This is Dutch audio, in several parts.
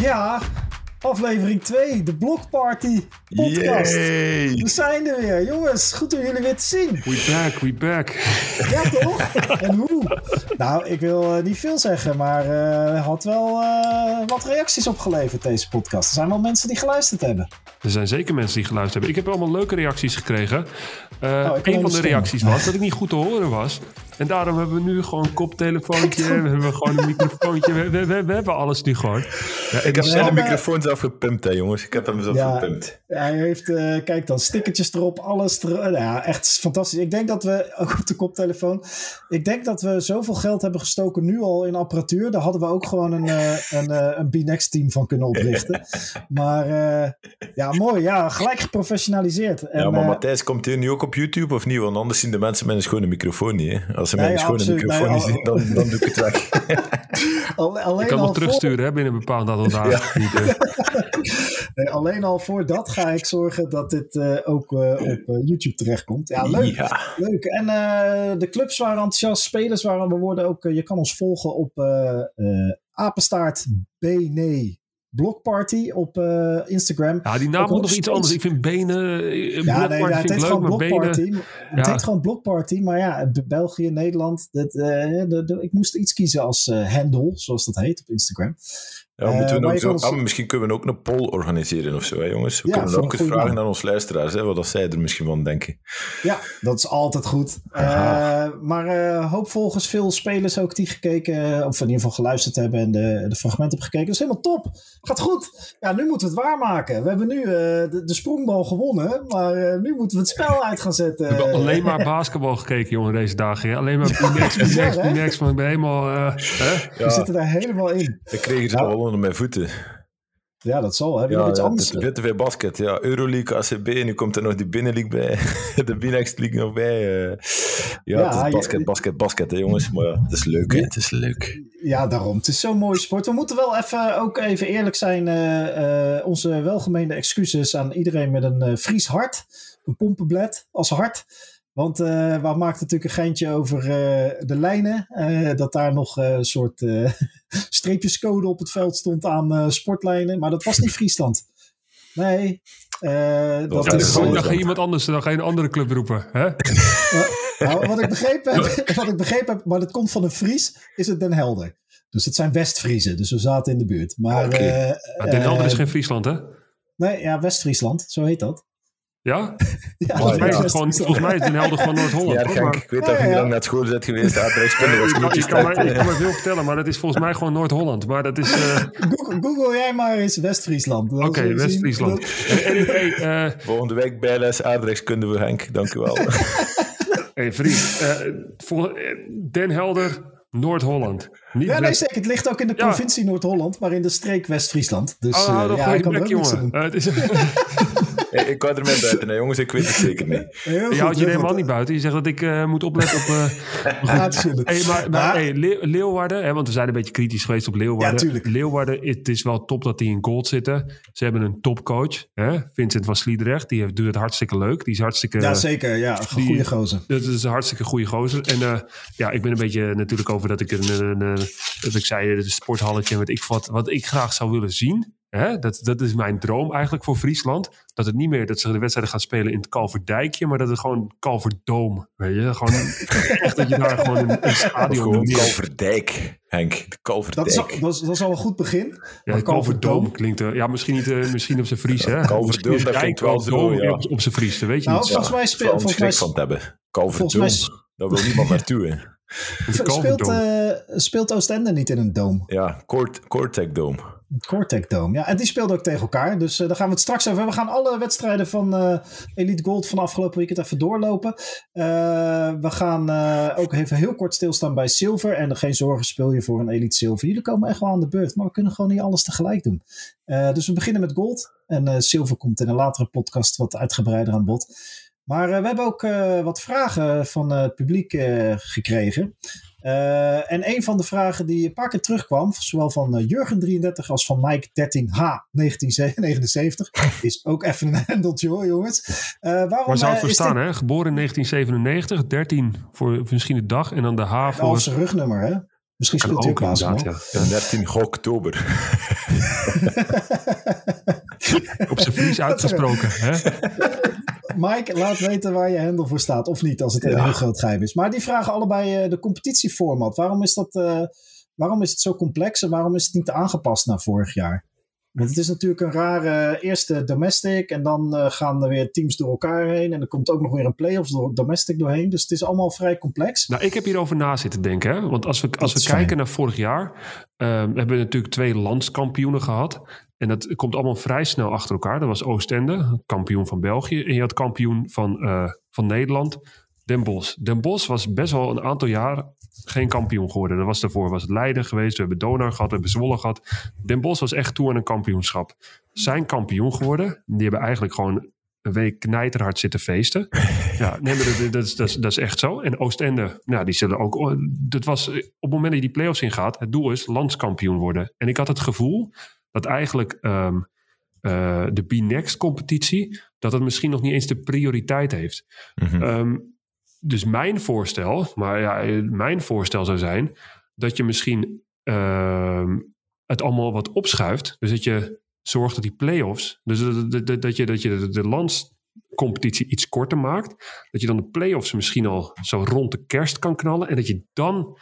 Ja, aflevering 2, de Blockparty podcast. Yay! We zijn er weer. Jongens, goed om jullie weer te zien. We back, we back. Ja, toch? en hoe? Nou, ik wil eh, niet veel zeggen, maar eh had wel eh, wat reacties opgeleverd, deze podcast. Er zijn wel mensen die geluisterd hebben. Er zijn zeker mensen die geluisterd hebben. Ik heb allemaal leuke reacties gekregen. Eh, Oh, een van de reacties was dat ik niet goed te horen was. En daarom hebben we nu gewoon een koptelefoontje. We hebben gewoon een microfoontje. We, we, we, we hebben alles nu gewoon. Ja, Ik heb dus- zijn hebben- afgepumpt, hè, jongens. Ik heb hem zelf Ja. afgepumpt. Hij heeft, eh, kijk dan, stickertjes erop, alles erop. Nou ja, echt fantastisch. Ik denk dat we, ook op de koptelefoon, ik denk dat we zoveel geld hebben gestoken nu al in apparatuur. Daar hadden we ook gewoon een, eh, een, eh, een B-Next team van kunnen oprichten. maar eh, ja, mooi. Ja, gelijk geprofessionaliseerd. En, ja, maar Matthijs, komt hij nu ook op YouTube of niet? Want anders zien de mensen mijn schone microfoon niet. Hè? Als ze Nee, mijn schone absoluut. microfoon Nee, niet al- zien, dan, dan doe ik het weg. al- alleen, ik kan al nog terugsturen hè, binnen een bepaald aantal dagen. Voor, nee, alleen al voor dat ga ik zorgen dat dit eh, ook eh, op eh, YouTube terechtkomt. Ja, leuk. Ja. Leuk. En de clubs waren enthousiast, spelers waren. We worden ook, je kan ons volgen op Apenstaart BNE Blockparty op eh, Instagram. ja, die naam wordt nog iets anders. Ik vind benen... Ja, nee, ja, het heet leuk, gewoon maar benen... Blockparty. Het heet gewoon Blockparty, maar ja, België, Nederland. Dat, de, de- ik moest iets kiezen als handle, zoals dat heet op Instagram. Ja, moeten Eh, we zo, ons- ah, misschien kunnen we ook een poll organiseren of zo, hè, jongens. We Ja, kunnen ook een eens vragen naam. aan onze luisteraars, hè, wat dat zij er misschien van denken. Ja, dat is altijd goed. Eh, maar eh hoop volgens veel spelers ook die gekeken, of in ieder geval geluisterd hebben en de, de fragmenten hebben gekeken. Dat is helemaal top. Gaat goed. Ja, nu moeten we het waarmaken. We hebben nu eh, de, de sprongbal gewonnen, maar eh, nu moeten we het spel uit gaan zetten. We hebben alleen maar basketbal gekeken, jongen, deze dagen. hè. Alleen maar. Maar ik ben helemaal... eh, hè? We zitten daar helemaal in. Ik kreeg Ja. al onder mijn voeten. Ja, dat zal. Heb je Ja, nog iets ja, anders? BTV Basket, ja. Euroleague, ACB, nu komt er nog die Binnenleague bij. de Binext League nog bij. eh. ja, Ja, het is je- basket, basket, basket, hè, jongens. Maar ja, het is leuk, hè. Ja. Het is leuk. Ja, daarom. Het is zo'n mooie sport. We moeten wel even ook even eerlijk zijn. eh, eh, onze welgemeende excuses aan iedereen met een eh, Fries hart. Een pompenblad als hart. Want eh we maakten natuurlijk een geintje over eh, de lijnen. eh, dat daar nog eh, een soort eh, streepjescode op het veld stond aan eh, sportlijnen. Maar dat was niet Friesland. Nee. eh, dat niet is, dan, ga je iemand anders, dan ga je een andere club roepen. Hè? nou, wat ik begrepen heb, wat ik begrepen heb, maar dat komt van een Fries, is het Den Helder. Dus het zijn West-Friezen, dus we zaten in de buurt. Maar, eh, Maar Den Helder is geen Friesland, hè? Nee, ja, West-Friesland, zo heet dat. Ja? Ja, Volgens mij is, het gewoon, volgens mij is Den Helder gewoon Noord-Holland. Ja, ik weet dat je ja. niet lang naar school bent geweest. De aardrijkskunde was Ik kan, ik, maar, ik kan maar veel vertellen, maar dat is volgens mij gewoon Noord-Holland. Maar dat is... eh, Google, Google jij maar eens West-Friesland. Oké, West-Friesland. Anyway, eh Volgende week bijles aardrijkskunde voor Henk. Dank u wel. hey, vriend. eh, vol- eh, Den Helder, Noord-Holland. Niet Ja, nee, zeker. Het ligt ook in de Ja. provincie Noord-Holland, maar in de streek West-Friesland. Dus Oh, eh, toch ja, ik kan er ook jongen. Ik kan er mee buiten, hè, jongens. Ik weet het zeker niet. Heel je goed, houdt je helemaal niet buiten. Je zegt dat ik eh, moet opletten op... eh. Hey, maar, maar hey, Leeuwarden, hè, want we zijn een beetje kritisch geweest op Leeuwarden. Ja. Leeuwarden, het is wel top dat die in gold zitten. Ze hebben een topcoach, hè, Vincent van Sliedrecht. Die heeft, doet het hartstikke leuk. Die is hartstikke... Ja, zeker. Ja, die- goede gozer. Dat is een hartstikke goede gozer. En eh, ja, ik ben een beetje natuurlijk over dat ik een, een, een dat ik zei, het sporthalletje met ik wat, wat ik graag zou willen zien. Hè? Dat, dat is mijn droom eigenlijk voor Friesland. Dat het niet meer dat ze de wedstrijden gaan spelen in het Kalverdijkje, maar dat het gewoon Kalverdoom. Weet je, gewoon echt dat je daar gewoon een, een stadion gewoon neer- Kalverdijk, Henk. De Dat is, Kalverdijk. al, dat, is, dat is al een goed begin. Ja, Maar Kalverdoom klinkt, eh, ja, misschien niet, eh, misschien op zijn Fries, hè? Kalverdoom, dat klinkt wel zo, Doom ja. op, op zijn Fries, dat weet je Nou, niet. volgens mij speelt... Volgens mij, van hebben. Kalverdoom. mij Daar wil niemand naartoe, hè. speelt, eh, speelt Oostende niet in een doom. Ja, Cortec Dome. Cortec Dome. Ja, en die speelden ook tegen elkaar. Dus eh, daar gaan we het straks over. We gaan alle wedstrijden van eh, Elite Gold van afgelopen weekend even doorlopen. Eh, we gaan ook even heel kort stilstaan bij Silver. En geen zorgen, speel je voor een Elite Silver. Jullie komen echt wel aan de beurt. Maar we kunnen gewoon niet alles tegelijk doen. Dus we beginnen met Gold. En Silver komt in een latere podcast wat uitgebreider aan bod. Maar we hebben ook wat vragen van het publiek gekregen. Eh, en een van de vragen die een paar keer terugkwam, zowel van eh, Jurgen33 als van Mike 13H1979, is ook even een handeltje hoor, jongens. Eh, waarom Waar zou het voor staan, dit- hè? Geboren in 1997, 13 voor misschien de dag en dan de H voor... of zijn rugnummer, hè? Misschien speelt hij ook ja. En 13 oktober. Op zijn Fries uitgesproken. Hè? Mike, laat weten waar je handle voor staat of niet, als het een heel groot geheim is. Maar die vragen allebei eh, de competitieformat. Waarom is, dat, eh, waarom is het zo complex en waarom is het niet aangepast naar vorig jaar? Want het is natuurlijk een rare eerste domestic en dan eh, gaan er weer teams door elkaar heen en er komt ook nog weer een playoffs door domestic doorheen. Dus het is allemaal vrij complex. Nou, ik heb hierover na zitten denken. Hè? Want als we, als we kijken fijn. naar vorig jaar, ehm, hebben we natuurlijk twee landskampioenen gehad. En dat komt allemaal vrij snel achter elkaar. Dat was Oostende, kampioen van België. En je had kampioen van, eh, van Nederland, Den Bosch. Den Bosch was best wel een aantal jaar geen kampioen geworden. Dat was daarvoor was het Leiden geweest. We hebben Donar gehad, we hebben Zwolle gehad. Den Bosch was echt toe aan een kampioenschap. Zijn kampioen geworden. Die hebben eigenlijk gewoon een week knijterhard zitten feesten. Ja, nee, maar dat, dat, is, dat, is, dat is echt zo. En Oostende, nou, die zullen ook. oh, Dat was op het moment dat je die play-offs ingaat, het doel is landskampioen worden. En ik had het gevoel dat eigenlijk ehm, eh, de B-Next competitie, dat het misschien nog niet eens de prioriteit heeft. Mhm. Ehm, dus mijn voorstel, maar ja, mijn voorstel zou zijn dat je misschien ehm, het allemaal wat opschuift. Dus dat je zorgt dat die play-offs, dus dat, dat, dat, je, dat je de landscompetitie iets korter maakt. Dat je dan de play-offs misschien al zo rond de kerst kan knallen. En dat je dan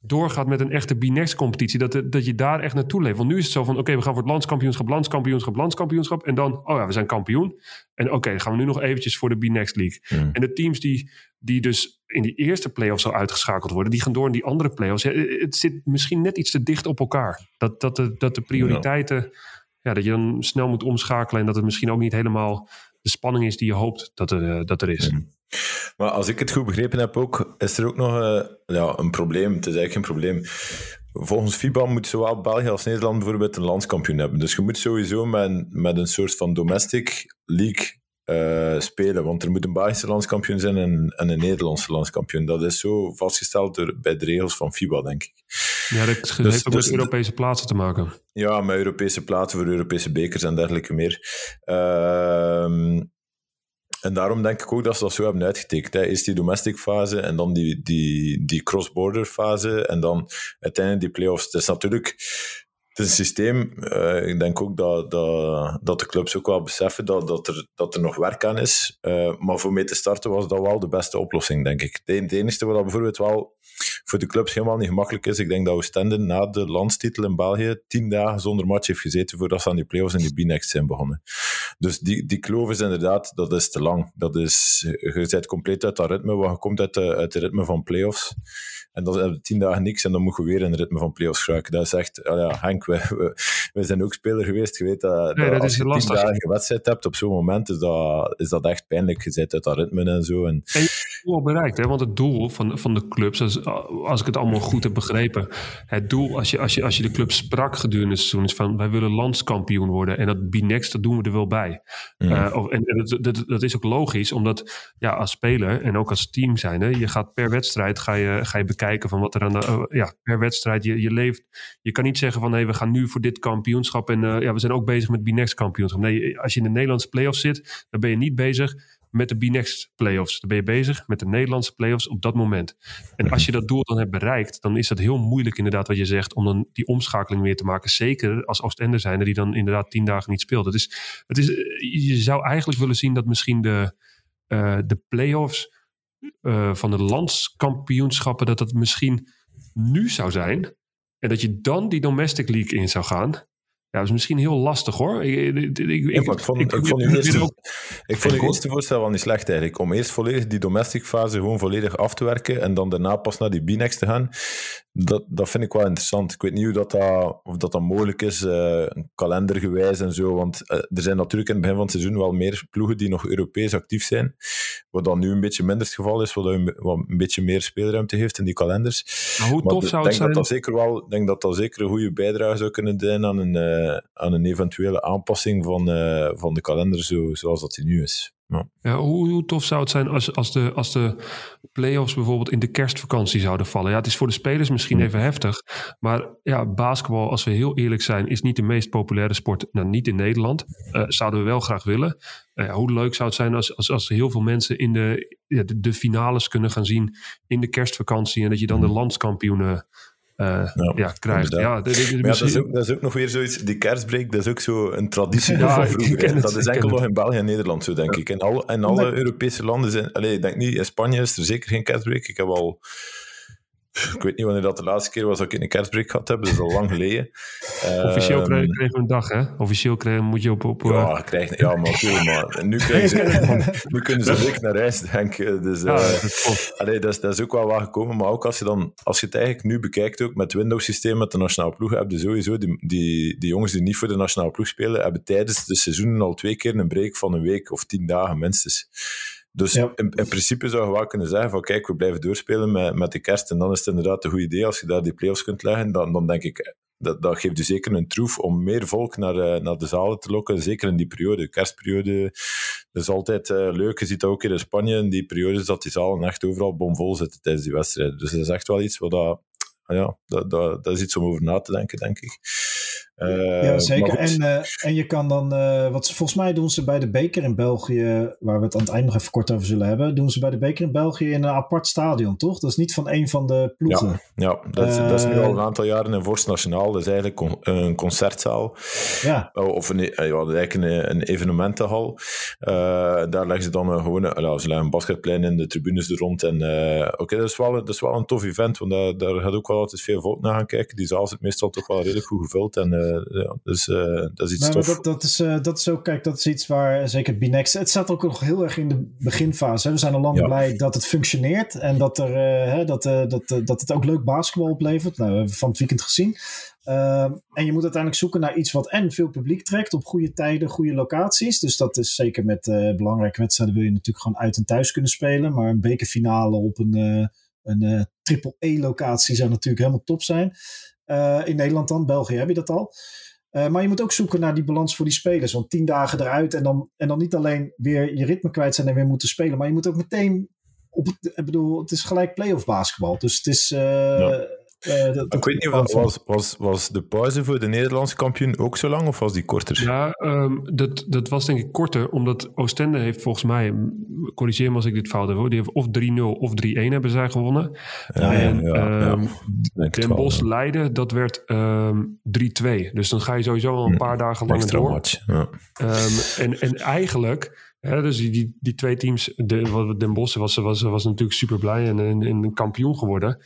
doorgaat met een echte B-Next competitie. Dat, dat je daar echt naartoe leeft. Want nu is het zo van, oké, we gaan voor het landskampioenschap, landskampioenschap, landskampioenschap. En dan, oh ja, we zijn kampioen. En oké, dan gaan we nu nog eventjes voor de B-Next League. Mhm. En de teams die, die dus in die eerste play-offs al uitgeschakeld worden, die gaan door in die andere play-offs. Het zit misschien net iets te dicht op elkaar. Dat, dat, de, dat de prioriteiten, ja. dat je dan snel moet omschakelen en dat het misschien ook niet helemaal de spanning is die je hoopt dat er, eh, dat er is. Mhm. Maar als ik het goed begrepen heb ook, is er ook nog eh, ja, een probleem. Het is eigenlijk geen probleem. Volgens FIBA moet zowel België als Nederland bijvoorbeeld een landskampioen hebben. Dus je moet sowieso met, een- met een soort van domestic league eh, spelen. Want er moet een Belgische landskampioen zijn en, en een Nederlandse landskampioen. Dat is zo vastgesteld door, bij de regels van FIBA, denk ik. Ja, dat heeft Dus- ook dus- met Europese plaatsen te maken. Ja, met Europese plaatsen voor Europese bekers en dergelijke meer. Ehm, en daarom denk ik ook dat ze dat zo hebben uitgetekend. Hè. Eerst die domestic fase en dan die, die, die cross-border fase en dan uiteindelijk die play-offs. Het is natuurlijk het een systeem. eh, ik denk ook dat, dat, dat de clubs ook wel beseffen dat, dat, er, dat er nog werk aan is. Eh, maar voor mee te starten was dat wel de beste oplossing, denk ik. Het, het enige wat dat bijvoorbeeld wel voor de clubs helemaal niet gemakkelijk is. Ik denk dat Oostende na de landstitel in België tien dagen zonder match heeft gezeten voordat ze aan die play-offs en die B-Next zijn begonnen. Dus die, die kloof is inderdaad, dat is te lang. Dat is, je compleet uit dat ritme, want je komt uit, de, uit het ritme van play-offs. En dan hebben we tien dagen niks en dan moet je weer in het ritme van play-offs geraken. Dat is echt, ah ja, Henk, we, zijn ook speler geweest. Je weet dat, Nee, dat dat als is je tien dagen wedstrijd hebt op zo'n moment, is dat, is dat echt pijnlijk. Je bent uit dat ritme en zo. En, doel al bereikt. Hè? Want het doel van, van de clubs, als, als ik het allemaal goed heb begrepen. Het doel, als je, als je, als je de club sprak gedurende het seizoen, is van wij willen landskampioen worden. En dat B-Next, dat doen we er wel bij. Eh, of, en en dat, dat, dat is ook logisch, omdat ja, als speler en ook als team zijnde, je gaat per wedstrijd ga je, ga je bekijken van wat er aan de, eh, ja, per wedstrijd je, je leeft. Je kan niet zeggen van nee, we gaan nu voor dit kampioenschap en eh, ja, we zijn ook bezig met B-Next kampioenschap. Nee, als je in de Nederlandse playoffs zit, dan ben je niet bezig met de B-Next playoffs. Dan ben je bezig met de Nederlandse playoffs op dat moment. En als je dat doel dan hebt bereikt, dan is het heel moeilijk inderdaad wat je zegt, om dan die omschakeling weer te maken. Zeker als Oostende zijn die dan inderdaad tien dagen niet speelt. Het is, het is, je zou eigenlijk willen zien dat misschien de, eh, de playoffs eh, van de landskampioenschappen, dat dat misschien nu zou zijn. En dat je dan die domestic league in zou gaan. Ja, dat is misschien heel lastig hoor. Ik, ik, ik, Ja, maar ik vond, ik, vond uw eerste, ook- ik vond uw Goed. eerste voorstel wel niet slecht eigenlijk. Om eerst volledig die domestic fase gewoon volledig af te werken en dan daarna pas naar die B-Next te gaan. Dat, dat vind ik wel interessant. Ik weet niet hoe dat, dat, of dat, dat mogelijk is, eh, kalendergewijs en zo. Want eh, er zijn natuurlijk in het begin van het seizoen wel meer ploegen die nog Europees actief zijn. Wat dan nu een beetje minder het geval is, wat een, wat een beetje meer speelruimte heeft in die kalenders. Maar hoe Maar tof zou denk het zijn? ik denk dat dat zeker een goede bijdrage zou kunnen zijn aan een, eh, aan een eventuele aanpassing van, eh, van de kalender zo, zoals dat die nu is. Ja. Ja, hoe, hoe tof zou het zijn als, als, de, als de play-offs bijvoorbeeld in de kerstvakantie zouden vallen? Ja, het is voor de spelers misschien even heftig. Maar ja, basketbal, als we heel eerlijk zijn, is niet de meest populaire sport. Nou, niet in Nederland. Eh, zouden we wel graag willen. Hoe leuk zou het zijn als, als, als heel veel mensen in de, ja, de, de finales kunnen gaan zien in de kerstvakantie. En dat je dan de Hmm. Landskampioenen ja, ja, krijgt. Ja, dat, is ook, dat is ook nog weer zoiets, die kerstbreak, dat is ook zo een traditie van vroeger. dat is enkel nog in België en Nederland zo, denk ik. En alle, en alle Europese landen zijn... Allez, ik denk niet, in Spanje is er zeker geen kerstbreak. Ik heb al ik weet niet wanneer dat de laatste keer was dat ik een kerstbreak had hebben, dat is al lang geleden. Officieel um, kregen we een dag, hè? Officieel kregen, moet je op... op ja, krijg, ja, maar, cool, maar nu, ze, nu kunnen ze weg naar reis, denk ik. Dus, ja, uh, dat, is allee, dat, is, dat is ook wel wat gekomen, maar ook als je, dan, als je het eigenlijk nu bekijkt, ook met het Windows-systeem, met de nationale ploeg, heb je sowieso die, die, die jongens die niet voor de nationale ploeg spelen, hebben tijdens de seizoenen al twee keer een break van een week of tien dagen minstens. Dus in, in, principe zou je wel kunnen zeggen van kijk, we blijven doorspelen met, met de kerst en dan is het inderdaad een goed idee als je daar die play-offs kunt leggen, dan, dan denk ik, dat, dat geeft je zeker een troef om meer volk naar, uh, naar de zalen te lokken, zeker in die periode, de kerstperiode. Dat is altijd uh, leuk, je ziet dat ook in Spanje, in die periodes dat die zalen echt overal bomvol zitten tijdens die wedstrijden. Dus dat is echt wel iets wat dat, ja, dat, dat, dat is iets om over na te denken, denk ik. Uh, ja, zeker. En, uh, en je kan dan, uh, wat volgens mij doen ze bij de beker in België, waar we het aan het eind nog even kort over zullen hebben, doen ze bij de beker in België in een apart stadion, toch? Dat is niet van een van de ploegen. Ja, ja dat, is, dat is nu al een aantal jaren in Vorst Nationaal. Dat is eigenlijk een concertzaal. Ja. Of een, ja, eigenlijk een, een evenementenhal. daar leggen ze dan gewoon, uh, ze leggen een basketplein in de tribunes er rond. En oké, okay, dat, is wel, dat is wel een tof event, want daar, daar gaat ook wel altijd veel volk naar gaan kijken. Die zaal zit meestal toch wel redelijk goed gevuld en eh, ja, dus eh, dat is iets nou, Dat, dat, is, uh, dat is ook, kijk, dat is iets waar zeker Binex, het staat ook nog heel erg in de beginfase. Hè. We zijn al lang blij dat het functioneert en dat, er, hè, dat, dat, dat het ook leuk basketbal oplevert. Nou, we hebben van het weekend gezien. Ehm, en je moet uiteindelijk zoeken naar iets wat en veel publiek trekt op goede tijden, goede locaties. Dus dat is zeker met belangrijke wedstrijden wil je natuurlijk gewoon uit en thuis kunnen spelen. Maar een bekerfinale op een, een triple E-locatie zou natuurlijk helemaal top zijn. Eh, in Nederland dan, België heb je dat al. Uh, maar je moet ook zoeken naar die balans voor die spelers. Want tien dagen eruit en dan, en dan niet alleen weer je ritme kwijt zijn en weer moeten spelen. Maar je moet ook meteen op ik bedoel, het is gelijk playoff basketbal. Dus het is, uh, uh, dat, ik weet niet, was, was, was, was de pauze voor de Nederlandse kampioen ook zo lang of was die korter? Ja, um, dat, dat was denk ik korter, omdat Oostende heeft volgens mij, corrigeer me als ik dit fout heb, die heeft of 3-0 of 3-1 hebben zij gewonnen. Ja, en ja, ja, um, Den Bosch Leiden, dat werd um, 3-2. Dus dan ga je sowieso al een paar dagen langer door. Match, en, en eigenlijk... Ja, dus die, die, die, twee teams, de, Den Bosch was, was, was natuurlijk super blij en, en, en kampioen geworden.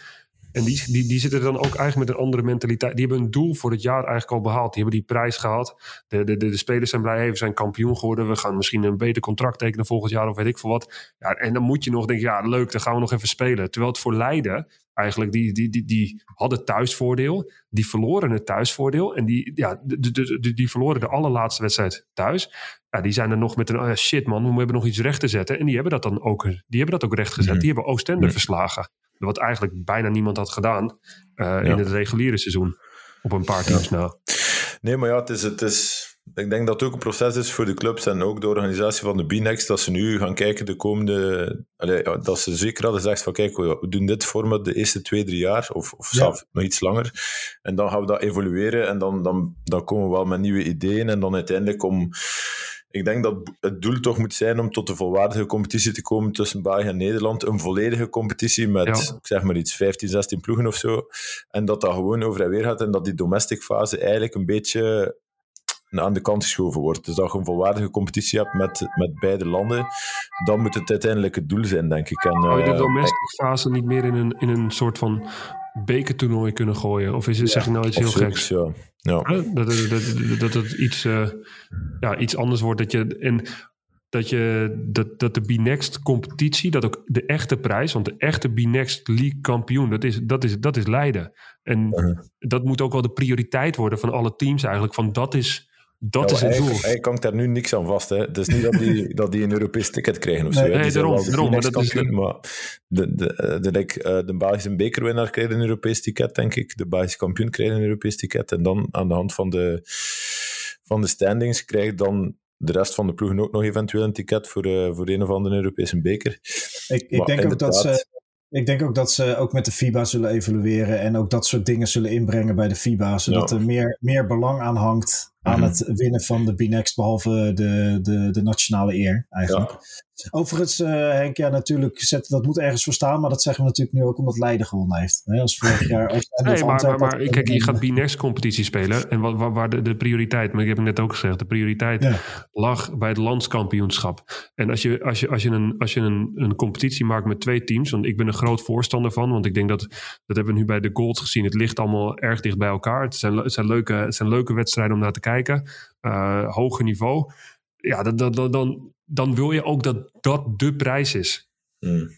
En die, die, die zitten dan ook eigenlijk met een andere mentaliteit. Die hebben een doel voor het jaar eigenlijk al behaald. Die hebben die prijs gehad. De, de, de, de spelers zijn blij, we zijn kampioen geworden. We gaan misschien een beter contract tekenen volgend jaar of weet ik veel wat. Ja, en dan moet je nog denken, ja leuk, dan gaan we nog even spelen. Terwijl het voor Leiden eigenlijk, die, die, die, die hadden thuisvoordeel. Die verloren het thuisvoordeel. En die, ja, die, die, die verloren de allerlaatste wedstrijd thuis. Ja, die zijn er nog met een oh shit man, we hebben nog iets recht te zetten. En die hebben dat dan ook, die hebben dat ook recht gezet. Mhm. Die hebben Oostende verslagen. Wat eigenlijk bijna niemand had gedaan uh, in het reguliere seizoen. Op een paar teams ja. na. Nee, maar ja, het is, het is, ik denk dat het ook een proces is voor de clubs en ook de organisatie van de BNext, dat ze nu gaan kijken de komende... Allee, dat ze zeker hadden gezegd van kijk, we doen dit format de eerste twee, drie jaar, of, of zelfs nog iets langer. En dan gaan we dat evolueren en dan, dan, dan komen we wel met nieuwe ideeën en dan uiteindelijk om ik denk dat het doel toch moet zijn om tot een volwaardige competitie te komen tussen België en Nederland. Een volledige competitie met, ik zeg maar iets, 15, 16 ploegen of zo. En dat dat gewoon over en weer gaat en dat die domestic fase eigenlijk een beetje aan de kant geschoven wordt. Dus dat je een volwaardige competitie hebt met, met beide landen, dan moet het uiteindelijk het doel zijn, denk ik. En, Zou je de eh, domestic fase niet meer in een, in een soort van bekertoernooi kunnen gooien? Of is het, zeg nou iets heel geks? Ja. Ja. Dat, dat, dat, dat het iets, uh, ja, iets anders wordt. Dat je, en dat, je, dat, dat de B-Next competitie, dat ook de echte prijs, want de echte B-Next League kampioen, dat is, dat, is, dat is Leiden. En uh-huh. dat moet ook wel de prioriteit worden van alle teams eigenlijk. Van dat is dat is het doel. Hij kan daar nu niks aan vast. Hè. Het is niet dat die, dat die een Europees ticket krijgen of zo. Nee, nee daarom. daarom maar dat is maar de, de, eh, de, de, eh, de Belgische bekerwinnaar krijgt een Europees ticket, denk ik. De Belgische kampioen krijgt een Europees ticket. En dan aan de hand van de, van de standings krijgt dan de rest van de ploegen ook nog eventueel een ticket voor, uh, voor een of andere Europese beker. Ik, ik denk ook dat ze... Ik denk ook dat ze ook met de FIBA zullen evalueren en ook dat soort dingen zullen inbrengen bij de FIBA, zodat er meer, meer belang aan hangt aan Mhm. het winnen van de B-Next, behalve de, de, de nationale eer eigenlijk. Overigens, eh, Henk, ja, natuurlijk, zet, dat moet ergens voor staan, maar dat zeggen we natuurlijk nu ook omdat Leiden gewonnen heeft. Hè, als vorig jaar. Als, Nee, maar, maar, maar kijk, je gaat B-Next competitie spelen. En wat, waar, waar de, de prioriteit, maar ik heb het net ook gezegd, de prioriteit Ja. lag bij het landskampioenschap. En als je, als je, als je, een, als je een, een competitie maakt met twee teams, want ik ben een groot voorstander van, want ik denk dat, dat hebben we nu bij de Gold gezien, het ligt allemaal erg dicht bij elkaar. Het zijn, het zijn, leuke, het zijn leuke wedstrijden om naar te kijken. Uh, hoger niveau. Ja, dat, dat, dat, dan, dan wil je ook dat dat de prijs is. Hmm.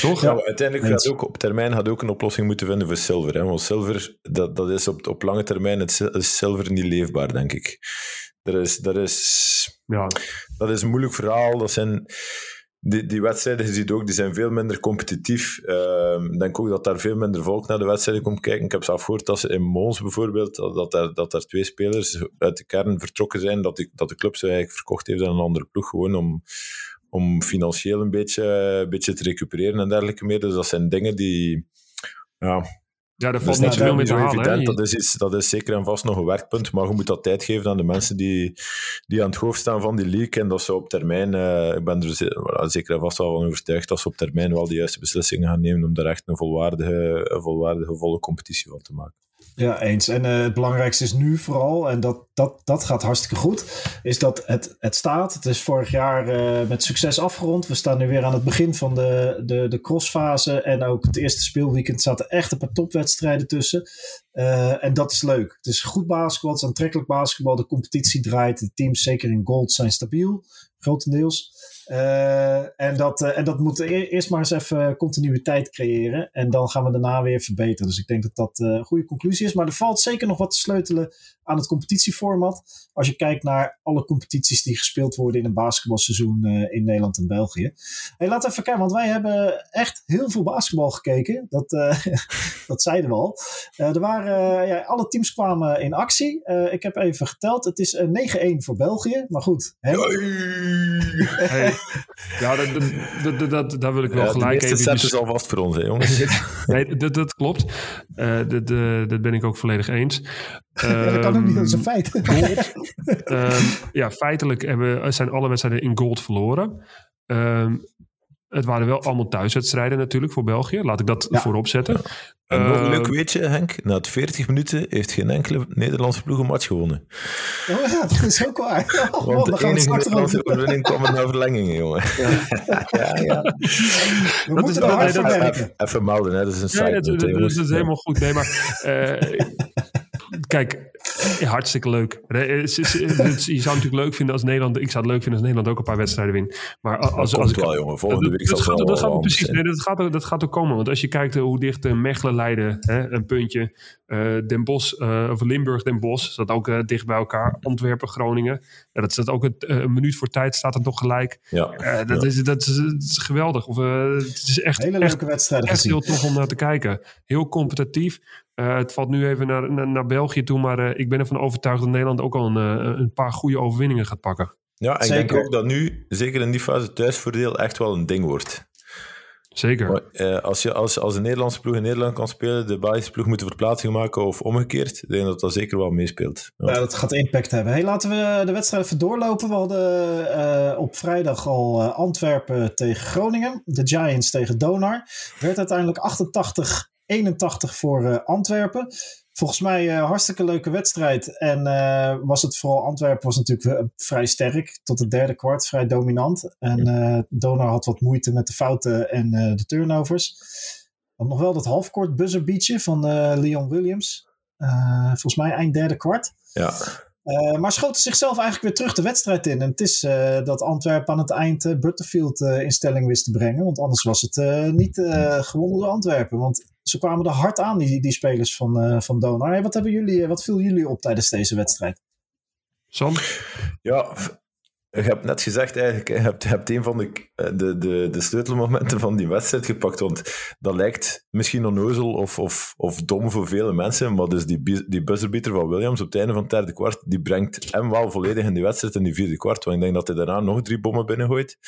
Toch? Ja, uiteindelijk gaat ook op termijn gaat ook een oplossing moeten vinden voor zilver. Hè? Want zilver, dat, dat is op, op lange termijn het is zilver niet leefbaar, denk ik. Er is, dat, is, Ja. dat is een moeilijk verhaal. Dat zijn, die, die wedstrijden, je ziet ook, die zijn veel minder competitief. Ehm, Ik denk ook dat daar veel minder volk naar de wedstrijden komt kijken. Ik heb zelf gehoord dat ze in Mons bijvoorbeeld, dat, daar, dat daar twee spelers uit de kern vertrokken zijn, dat, die, dat de club ze eigenlijk verkocht heeft aan een andere ploeg, gewoon om, om financieel een beetje, beetje te recupereren en dergelijke meer. Dus dat zijn dingen die... Ja, Ja, dat valt is niet zoveel mee te zo halen. evident. Dat is, iets, dat is zeker en vast nog een werkpunt, maar je moet dat tijd geven aan de mensen die, die aan het hoofd staan van die league en dat ze op termijn, eh, ik ben er zeker en vast wel van overtuigd, dat ze op termijn wel de juiste beslissingen gaan nemen om daar echt een volwaardige, een volwaardige volle competitie van te maken. Ja, eens. En eh, het belangrijkste is nu vooral, en dat, dat, dat gaat hartstikke goed, is dat het, het staat. Het is vorig jaar eh, met succes afgerond. We staan nu weer aan het begin van de, de, de crossfase. En ook het eerste speelweekend zaten echt een paar topwedstrijden tussen. Eh, en dat is leuk. Het is goed basketbal, het is aantrekkelijk basketbal. De competitie draait. De teams, zeker in gold, zijn stabiel, grotendeels. Eh, en, dat, eh, en dat moet e- eerst maar eens even continuïteit creëren. En dan gaan we daarna weer verbeteren. Dus ik denk dat dat eh, een goede conclusie is. Maar er valt zeker nog wat te sleutelen aan het competitieformat. Als je kijkt naar alle competities die gespeeld worden in een basketbalseizoen in Nederland en België. Hey, laten we even kijken, want wij hebben echt heel veel basketbal gekeken. Dat, dat zeiden we al. Er waren, ja, alle teams kwamen in actie. Ik heb even geteld. Het is eh, 9-1 voor België. Maar goed, hè? Hey, ja, dat, dat, dat, wil ik wel Ja, de gelijk eerste even... set is alvast voor ons, hè, jongens. Nee, dat, dat klopt. Eh, dat, eh, dat ben ik ook volledig eens. Ja, dat kan ook niet, dat is een Ehm, feit. Gold. Ehm, ja, feitelijk hebben, zijn alle wedstrijden in gold verloren. Ehm, het waren wel allemaal thuiswedstrijden natuurlijk voor België. Laat ik dat Ja. voorop zetten. En nog een Ehm, leuk weetje, Henk. Na het 40 minuten heeft geen enkele Nederlandse ploeg een match gewonnen. Oh ja, dat is ook waar. Oh, Want de enige Nederlandse overwinning kwam er na verlengingen, jongen. ja, ja. We Dat is moeten er wel- hard nee, voor dat- werken. Even, even melden, hè. dat is een side dat, note, dat- dat- dat is helemaal goed. Nee, maar eh, kijk, ja, hartstikke leuk. Eh, Je zou het natuurlijk leuk vinden als Nederland. Ik zou het leuk vinden als Nederland ook een paar wedstrijden wint. Maar als, Dat als, komt als ik, wel, jongen. Volgende dat, week zal dat het gaat, wel dat gaat precies. Nee, dat, gaat, er- dat gaat ook komen. Want als je kijkt eh, hoe dicht eh, Mechelen Leiden, hè, een puntje. eh, Den Bosch, eh, of Limburg, Den Bosch, staat ook eh, dicht bij elkaar. Antwerpen, Groningen. Ja, dat staat ook het, eh, een minuut voor tijd staat het nog gelijk. Ja. Eh, dat, Ja. is, dat, is, dat is geweldig. Of, het is echt, Hele echt leuke wedstrijden echt heel tof om naar te kijken. Heel competitief. Eh, het valt nu even naar, naar, naar België toe, maar eh, ik ben ervan overtuigd dat Nederland ook al een, een paar goede overwinningen gaat pakken. Ja, en ik Zeker. denk ook dat nu, zeker in die fase, thuisvoordeel echt wel een ding wordt. Zeker. Maar, eh, als, je, als, als een Nederlandse ploeg in Nederland kan spelen, de Belgische ploeg moet een verplaatsing maken of omgekeerd, ik denk dat dat zeker wel meespeelt. Ja. Ja, dat gaat impact hebben. Hey, laten we de wedstrijd even doorlopen. We hadden eh, op vrijdag al eh, Antwerpen tegen Groningen. De Giants tegen Donar. Werd uiteindelijk 88-81 voor eh, Antwerpen. Volgens mij een hartstikke leuke wedstrijd. En eh, was het vooral Antwerpen was natuurlijk eh, vrij sterk. Tot het derde kwart vrij dominant. En eh Donar had wat moeite met de fouten en de turnovers. Had nog wel dat halfcourt buzzer beatje van Leon Williams. Volgens mij eind derde kwart. Ja. Uh, maar schoten zichzelf eigenlijk weer terug de wedstrijd in. En het is uh, dat Antwerpen aan het eind uh, Butterfield in stelling wist te brengen. Want anders was het niet gewonnen door Antwerpen. Want ze kwamen er hard aan, die, die spelers van, van Donar. Hey, wat, hebben jullie, wat viel jullie op tijdens deze wedstrijd? Sam? Ja, je hebt net gezegd eigenlijk, je hebt, je hebt een van de, de, de, de sleutelmomenten van die wedstrijd gepakt, want dat lijkt misschien onnozel of, of, of dom voor vele mensen, maar dus die, die buzzerbeater van Williams op het einde van het derde kwart, die brengt hem wel volledig in die wedstrijd in die vierde kwart, want ik denk dat hij daarna nog drie bommen binnengooit.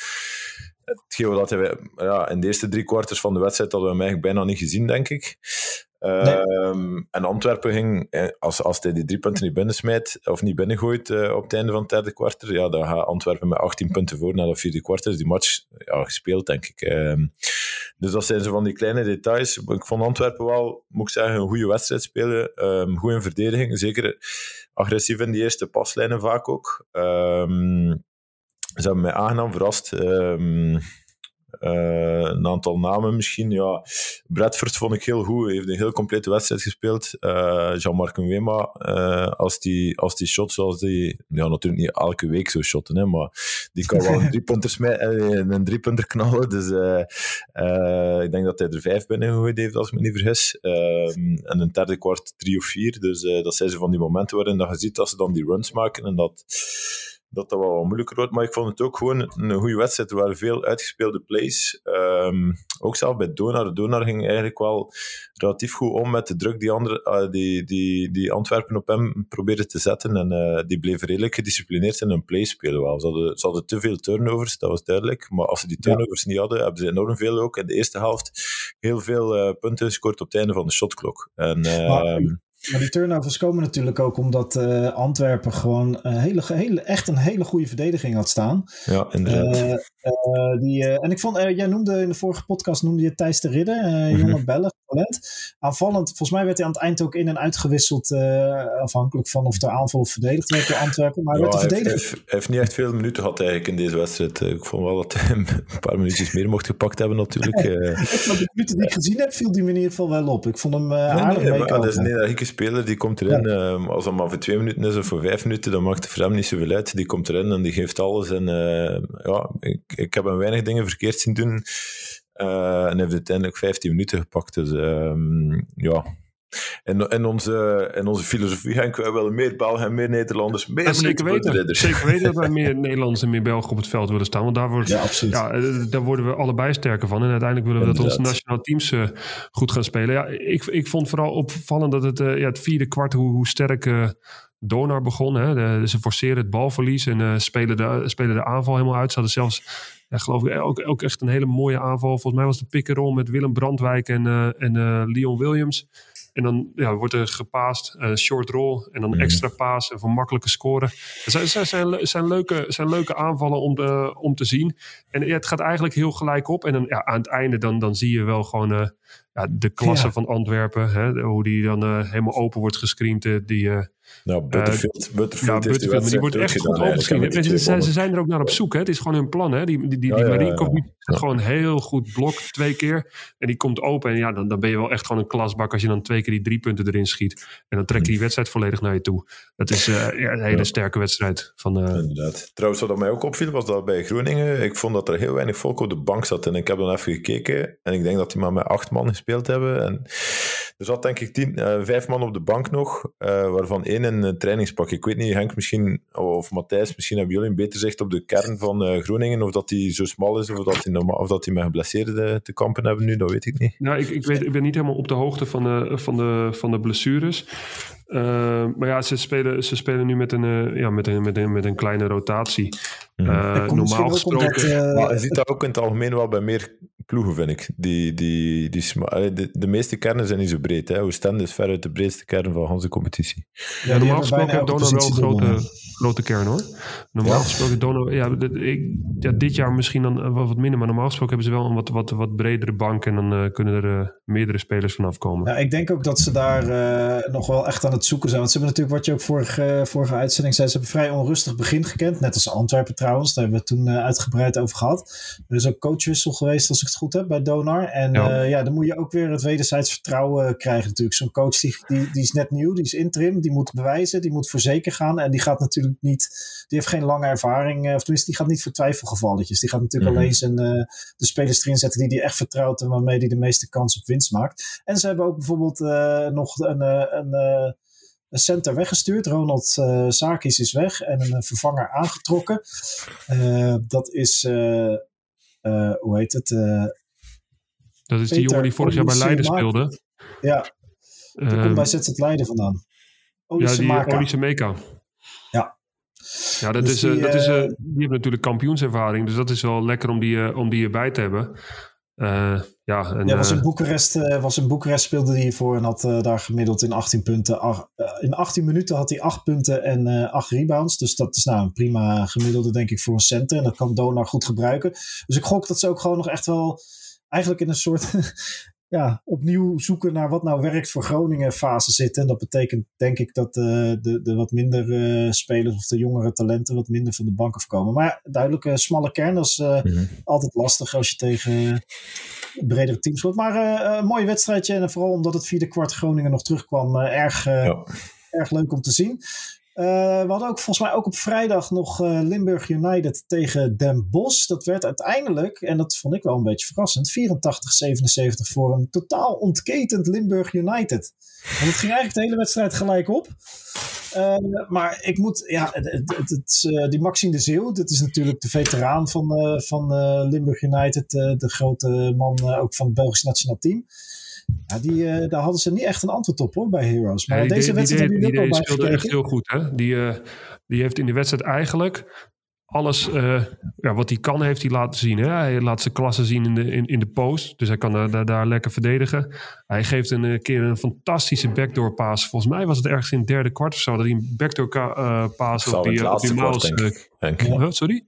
Hetgeen dat hij ja, in de eerste drie kwarters van de wedstrijd hadden we hem eigenlijk bijna niet gezien, denk ik. Ehm, en Antwerpen ging, eh, als, als hij die drie punten niet binnensmijt, of niet binnengooit uh, op het einde van het derde kwartier, ja, dan gaat Antwerpen met 18 punten voor naar de vierde kwartier. Dus die match ja, gespeeld, denk ik. Um, dus dat zijn zo van die kleine details. Ik vond Antwerpen wel, moet ik zeggen, een goede wedstrijd spelen. Um, goed in verdediging, zeker agressief in die eerste paslijnen vaak ook. Ze hebben mij aangenaam verrast. Um, uh, een aantal namen misschien. Ja, Bradford vond ik heel goed. Hij heeft een heel complete wedstrijd gespeeld. Uh, Jean-Marc Nwema, uh, als, die, als die shot zoals die... Ja, natuurlijk niet elke week zo shotten, hè, maar die kan wel een driepunter, een driepunter knallen. Dus ik denk dat hij er vijf binnen gegooid heeft, als ik me niet vergis. Ehm, en een derde kwart drie of vier. Dus dat zijn ze van die momenten waarin dat je ziet dat ze dan die runs maken en dat dat dat wel wat moeilijker wordt. Maar ik vond het ook gewoon een goede wedstrijd. Er waren veel uitgespeelde plays. Um, ook zelf bij Donar. Donar ging eigenlijk wel relatief goed om met de druk die, andere, uh, die, die, die Antwerpen op hem probeerde te zetten. En uh, die bleef redelijk gedisciplineerd in hun play spelen. Wel. Ze, hadden, ze hadden te veel turnovers, dat was duidelijk. Maar als ze die turnovers ja. niet hadden, hebben ze enorm veel ook. In de eerste helft heel veel uh, punten gescoord op het einde van de shotklok. En, maar, maar die turnovers komen natuurlijk ook omdat uh, Antwerpen gewoon een hele, hele, echt een hele goede verdediging had staan. Ja, inderdaad. Uh, uh, die, en ik vond, jij noemde in de vorige podcast noemde je Thijs de Ridder, mm-hmm. jonge Belg, talent. Aanvallend, volgens mij werd hij aan het eind ook in- en uitgewisseld, afhankelijk van of er aanval of verdedigd werd door Antwerpen. Maar ja, werd hij, verdedigd... heeft, niet echt veel minuten gehad eigenlijk in deze wedstrijd. Ik vond wel dat hij een paar minuutjes meer mocht gepakt hebben natuurlijk. maar de minuten die ik gezien heb, viel die in ieder geval wel op. Ik vond hem aardig nee, nee, maar, dat is een energieke speler, die komt erin. Ja. Uh, als dat maar voor twee minuten is of voor vijf minuten, dan maakt het voor hem niet zoveel uit. Die komt erin en die geeft alles. En uh, ja, ik, ik heb hem weinig dingen verkeerd zien doen. Uh, en heeft uiteindelijk 15 minuten gepakt. Dus ja, in, in, onze, in onze filosofie Henk, wij willen meer Belgen en meer Nederlanders. Meer zeker weten. Zeker weten dat wij meer Nederlanders en meer Belgen op het veld willen staan. Want daar, wordt, ja, ja, daar worden we allebei sterker van. En uiteindelijk willen we dat onze nationale teams uh, goed gaan spelen. Ja, ik, ik vond vooral opvallend dat het, uh, ja, het vierde kwart, hoe, hoe sterk... Uh, Donar begon. Hè. De, ze forceren het balverlies en spelen, de, spelen de aanval helemaal uit. Ze hadden zelfs, ja, geloof ik, ook, ook echt een hele mooie aanval. Volgens mij was de pick met Willem Brandwijk en, uh, en uh, Leon Williams. En dan ja, wordt er gepaast, uh, short roll en dan mm. extra paas en voor makkelijke scoren. Het zijn, zijn, zijn, zijn, leuke, zijn leuke aanvallen om, de, om te zien. En ja, het gaat eigenlijk heel gelijk op. En dan ja, aan het einde dan, dan zie je wel gewoon ja, de klasse van Antwerpen. Hè, hoe die dan helemaal open wordt gescreend. die, nou, Butterfield, Butterfield, ja, Butterfield maar die wordt echt goed opgeschreven. Ze, ze, ze zijn er ook naar op zoek. Hè. Het is gewoon hun plan. Hè. Die, die, die, die ja, Marinkovic ja. gewoon heel goed blok twee keer. En die komt open. En ja, dan, dan ben je wel echt gewoon een klasbak als je dan twee keer die drie punten erin schiet. En dan trek je die wedstrijd volledig naar je toe. Dat is uh, een hele sterke wedstrijd. Van, uh... Inderdaad. Trouwens, wat mij ook opviel, was dat bij Groningen, ik vond dat er heel weinig volk op de bank zat. En ik heb dan even gekeken. En ik denk dat die maar met acht man gespeeld hebben. En er zat denk ik tien, uh, vijf man op de bank nog, uh, waarvan één in een trainingspak. Ik weet niet, Henk misschien, of Matthijs, misschien hebben jullie een beter zicht op de kern van uh, Groningen, of dat die zo smal is, of dat normaal, of dat die met geblesseerden te kampen hebben nu, dat weet ik niet. Nou, ik, ik, weet, ik ben niet helemaal op de hoogte van de, van de, van de blessures. maar ja, ze spelen, ze spelen nu met een, ja, met een, met een, met een kleine rotatie. Mm. normaal gesproken... Maar je ziet dat ook in het algemeen wel bij meer ploegen, vind ik. Die, die, die, de, de meeste kernen zijn niet zo breed. Hè. Oostende is veruit de breedste kern van onze competitie. Ja, normaal gesproken heeft Donau wel een grote, grote kern hoor. Normaal ja. gesproken Donau, ja, ik, ja, dit jaar misschien dan wel wat minder, maar normaal gesproken hebben ze wel een wat, wat, wat bredere bank en dan uh, kunnen er uh, meerdere spelers vanaf komen. Ja, ik denk ook dat ze daar uh, nog wel echt aan het zoeken zijn. Want ze hebben natuurlijk, wat je ook vorige, vorige uitzending zei, ze hebben vrij onrustig begin gekend. Net als Antwerpen trouwens, daar hebben we het toen uitgebreid over gehad. Er is ook coachwissel geweest, als ik het goed heb, bij Donar. En ja, ja dan moet je ook weer het wederzijds vertrouwen krijgen natuurlijk. Zo'n coach die, die, die is net nieuw, die is interim, die moet bewijzen, die moet voor zeker gaan. En die gaat natuurlijk niet, die heeft geen lange ervaring, of tenminste, die gaat niet voor twijfelgevalletjes. Die gaat natuurlijk mm -hmm. alleen zijn, uh, de spelers erin zetten die hij echt vertrouwt en waarmee hij de meeste kans op winst maakt. En ze hebben ook bijvoorbeeld uh, nog een, een, een, een center weggestuurd. Ronald uh, Sakis is weg en een vervanger aangetrokken. dat is, hoe heet het? dat is die jongen die vorig jaar bij Leiden speelde. Ja, die komt bij ZZ Leiden vandaan. Olise ja, Meka. Ja. Ja, dat dus is, die, dat is, die heeft natuurlijk kampioenservaring. Dus dat is wel lekker om die, om die erbij te hebben. Uh, ja, en, ja, was in Boekarest, uh, was in Boekarest speelde hij hiervoor en had uh, daar gemiddeld in 18 punten. Ach, in 18 minuten had hij 8 punten en 8 rebounds. Dus dat is nou een prima gemiddelde, denk ik, voor een center. En dat kan Donar goed gebruiken. Dus ik gok dat ze ook gewoon nog echt wel eigenlijk in een soort ja, opnieuw zoeken naar wat nou werkt voor Groningen fase zitten. En dat betekent denk ik dat uh, de, de wat minder uh, spelers of de jongere talenten wat minder van de bank afkomen. Maar duidelijk een smalle kern, dat is uh, mm -hmm. altijd lastig als je tegen bredere teams wordt. Maar een mooie wedstrijdje en vooral omdat het vierde kwart Groningen nog terugkwam, erg, ja. erg leuk om te zien. Uh, we hadden ook volgens mij ook op vrijdag nog uh, Limburg United tegen Den Bosch. Dat werd uiteindelijk, en dat vond ik wel een beetje verrassend, 84-77 voor een totaal ontketend Limburg United. Want het ging eigenlijk de hele wedstrijd gelijk op. Uh, maar ik moet, ja, het, het, het, die Maxime de Zeeuw, dit is natuurlijk de veteraan van, van Limburg United, de grote man ook van het Belgisch nationaal team. Ja, die, uh, daar hadden ze niet echt een antwoord op hoor, bij Heroes. Maar nee, deze die, wedstrijd die, die, die al bij speelde echt heel goed. Hè? Die, uh, die heeft in de wedstrijd eigenlijk alles uh, ja, wat hij kan, heeft hij laten zien. Hè? Hij laat zijn klasse zien in de, in, in de post. Dus hij kan uh, daar, daar lekker verdedigen. Hij geeft een keer een fantastische backdoor pass. Volgens mij was het ergens in het derde kwart of zo. Dat hij een backdoor pass op die, op die mouse... Kwart, denk ik. Ja. Sorry?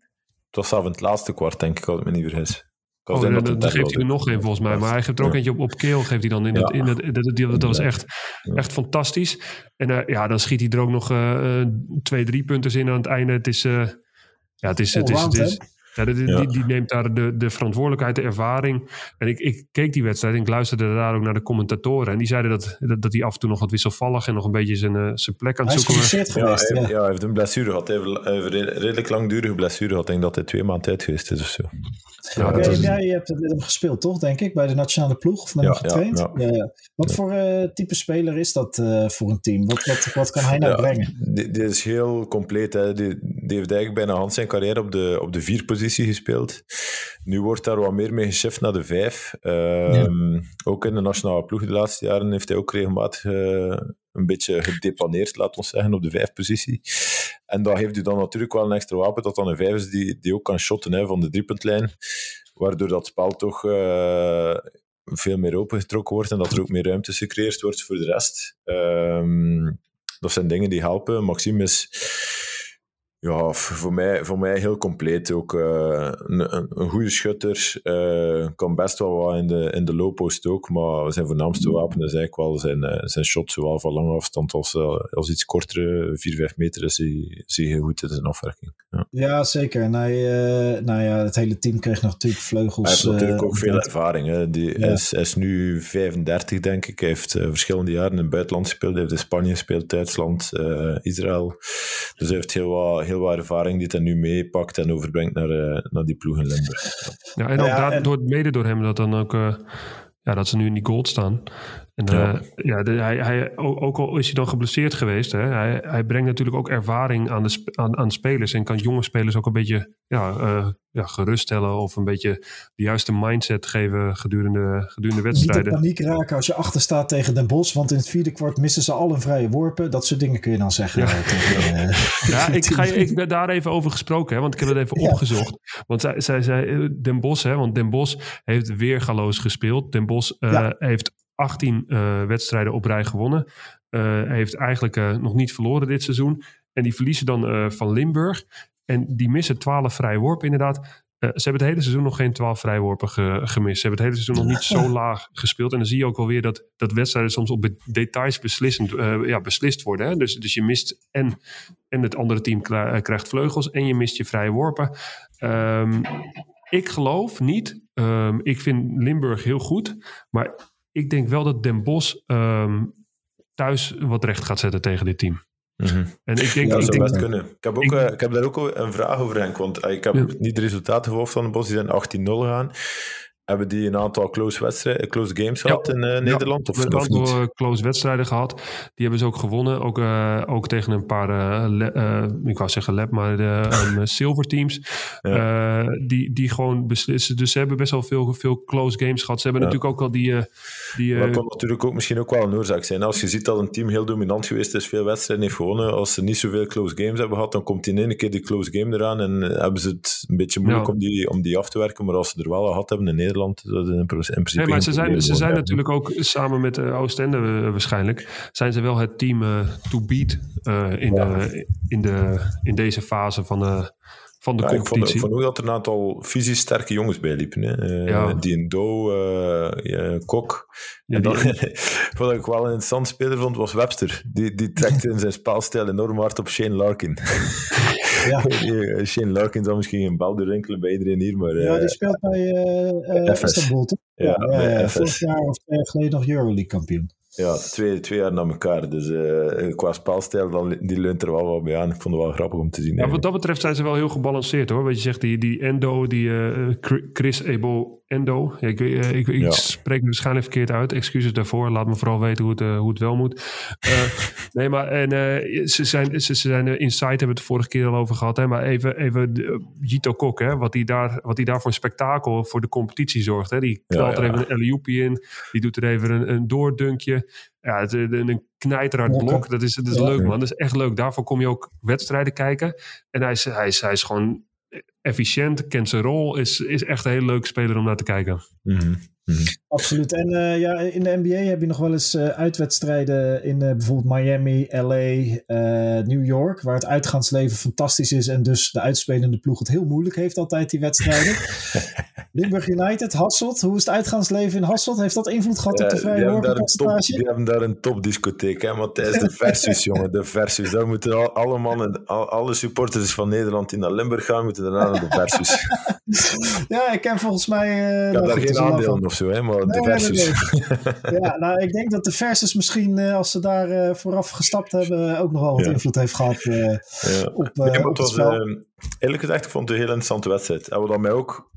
Het was zelf in het laatste kwart, denk ik, als ik me niet vergis. Oh, dan, dan, dan geeft hij er nog een volgens mij. Maar hij geeft er ook ja. eentje op, op keel. Geeft hij dan in het, in het, dat, dat, dat was echt, echt fantastisch. En uh, ja, dan schiet hij er ook nog uh, twee, drie punten in aan het einde. Het is, uh, ja, het is, het is, het is, het is ja, die, ja. Die, die, neemt daar de, de verantwoordelijkheid, de ervaring. En ik, ik keek die wedstrijd en ik luisterde daar ook naar de commentatoren. En die zeiden dat, dat, dat hij af en toe nog wat wisselvallig en nog een beetje zijn, uh, zijn plek aan het zoeken was. Ja, geweest, hij, ja. ja, hij heeft een blessure gehad. Hij heeft een redelijk langdurige blessure gehad. Ik denk dat hij twee maanden tijd geweest is of zo. Ja, okay, is... Jij hebt met hem gespeeld, toch? Denk ik, bij de nationale ploeg of met hem getraind. Ja, Wat voor uh, type speler is dat uh, voor een team? Wat, wat, wat kan hij nou brengen? Dit is heel compleet. Hè. Die, die heeft eigenlijk bijna hand zijn carrière op de, op de vier positie gespeeld. Nu wordt daar wat meer mee geshift naar de vijf. Ja. Ook in de nationale ploeg de laatste jaren heeft hij ook regelmatig uh, een beetje gedepaneerd, laten we zeggen, op de vijf positie. En dat heeft hij dan natuurlijk wel een extra wapen, dat dan een vijf is die, die ook kan shotten hè, van de driepuntlijn. Waardoor dat spel toch uh, veel meer opengetrokken wordt en dat er ook meer ruimte gecreëerd wordt voor de rest. Um, dat zijn dingen die helpen. Maxime is ja, voor mij, voor mij heel compleet. Ook uh, een, een goede schutter. Uh, kan best wel wat in de, in de low-post ook. Maar zijn voornaamste wapen is eigenlijk wel zijn, uh, zijn shot. Zowel van lange afstand als, als iets kortere, 4, 5 meter, is hij, is hij heel goed in zijn afwerking. Ja, ja zeker. En hij, nou ja, het hele team kreeg natuurlijk vleugels. Hij heeft natuurlijk ook veel ervaring. Hè. Die ja. is, is nu 35, denk ik. Hij heeft verschillende jaren in het buitenland gespeeld. Hij heeft in Spanje gespeeld, Duitsland, Israël. Dus hij heeft heel wat heel wat ervaring die hij nu meepakt en overbrengt naar, uh, naar die ploeg in Limburg. Ja, en ook ja, en... Door, mede door hem dat dan ook... Uh, ja, dat ze nu in die gold staan. En ja, uh, ja de, hij, hij, ook al is hij dan geblesseerd geweest, hè, hij, hij brengt natuurlijk ook ervaring aan, de, aan, aan spelers. En kan jonge spelers ook een beetje ja, uh, ja, geruststellen of een beetje de juiste mindset geven gedurende, gedurende wedstrijden. Niet paniek raken als je achter staat tegen Den Bosch, want in het vierde kwart missen ze al een vrije worpen. Dat soort dingen kun je dan zeggen. Ja, tegen, uh, ja ik, ga, ik ben daar even over gesproken, hè, want ik heb het even ja. opgezocht. Want zij, zij zei Den Bosch, hè, want Den Bosch heeft weergaloos gespeeld. Den Bosch ja. heeft 18 uh, wedstrijden op rij gewonnen. Hij heeft eigenlijk uh, nog niet verloren dit seizoen. En die verliezen dan van Limburg. En die missen 12 vrije worpen inderdaad. ze hebben het hele seizoen nog geen 12 vrijworpen ge gemist. Ze hebben het hele seizoen nog niet zo laag gespeeld. En dan zie je ook wel weer dat, dat wedstrijden soms op details beslissend, ja, beslist worden. Hè? Dus, dus je mist en, en het andere team krijgt vleugels en je mist je vrije worpen. Um, ik geloof niet. Um, ik vind Limburg heel goed. Maar ik denk wel dat Den Bosch um, thuis wat recht gaat zetten tegen dit team. Mm -hmm. En ik denk, ja, dat zou best kunnen. Ik heb, ook, ik, uh, ik heb daar ook een vraag over, Henk. Want uh, ik heb ja. niet de resultaten gevolgd van Den Bosch. Die zijn 18-0 gegaan. Hebben die een aantal close, wedstrijden, close games ja, gehad in uh, Nederland? Ja, of, een aantal niet? close wedstrijden gehad. Die hebben ze ook gewonnen. Ook, uh, ook tegen een paar, uh, ik wou zeggen lab, maar um, silver teams. Ja. die, die gewoon beslissen. Dus ze hebben best wel veel, veel close games gehad. Ze hebben ja. natuurlijk ook al die... die dat kan natuurlijk ook misschien ook wel een oorzaak zijn. Als je ziet dat een team heel dominant geweest is, veel wedstrijden heeft gewonnen. Als ze niet zoveel close games hebben gehad, dan komt in één keer die close game eraan. En hebben ze het een beetje moeilijk om, die, om die af te werken. Maar als ze er wel gehad hebben in Nederland Nederland dat in, principe. Nee, maar ze zijn, ze zijn natuurlijk ook samen met uh, Oostende waarschijnlijk. Zijn ze wel het team to beat in, de, in, de, in deze fase van de van de ja, competitie. Ik vond, ook dat er een aantal fysisch sterke jongens bij liepen. Hè. Uh, Die een Do, uh, Kok. Ja, en dan, wat ik wel een interessant speler vond, was Webster. Die, die trekt in zijn spelstijl enorm hard op Shane Larkin. ja. Eh, Shane Larkin zal misschien een bal rinkelen bij iedereen hier, maar... ja, die speelt bij uh, Istanbul, toch? Ja, ja, vorig jaar of twee jaar geleden nog Euroleague kampioen. Ja, twee, twee jaar na elkaar. Dus uh, qua spelstijl, dan, die leunt er wel wat bij aan. Ik vond het wel grappig om te zien. Ja, wat dat betreft zijn ze wel heel gebalanceerd hoor. Wat je zegt, die, die Endo, die uh, Chris Ebo Endo. Ja, ik, uh, ik, ik spreek het waarschijnlijk verkeerd uit. Excuses daarvoor. Laat me vooral weten hoe het, hoe het wel moet. nee, maar en, ze zijn, ze, ze zijn Insight hebben we het de vorige keer al over gehad. Hè, maar even, even Jito Kok, hè, wat hij daar, wat hij daar voor een spektakel voor de competitie zorgt. Hè. Die knalt ja, er even een Eliupi in. Die doet er even een, een doordunkje. Ja, het, een knijterhard blok. Dat is, dat is leuk, man. Dat is echt leuk. Daarvoor kom je ook wedstrijden kijken. En hij is, hij is, hij is gewoon efficiënt, kent zijn rol. Is, is echt een heel leuk speler om naar te kijken. Mm Mhm. Absoluut. En uh, ja, in de NBA heb je nog wel eens uh, uitwedstrijden in uh, bijvoorbeeld Miami, LA, New York, waar het uitgaansleven fantastisch is en dus de uitspelende ploeg het heel moeilijk heeft altijd die wedstrijden. Limburg United, Hasselt. Hoe is het uitgaansleven in Hasselt? Heeft dat invloed gehad op de vrije woordenpercentage? Die hebben daar een topdiscotheek, hè, want tijdens de versus, jongen, de versus. Daar moeten al, alle mannen, al, alle supporters van Nederland die naar Limburg gaan, moeten daarna naar de versus. ja, ik ken volgens mij... ik heb daar geen aandeel of zo, hè, maar de versus. ja, nou, ik denk dat de versus misschien, uh, als ze daar uh, vooraf gestapt hebben, ook nog wel wat ja. invloed heeft gehad uh, ja. op, nee, op het, was, spel. eerlijk gezegd, ik vond het een heel interessante wedstrijd. En wat mij ook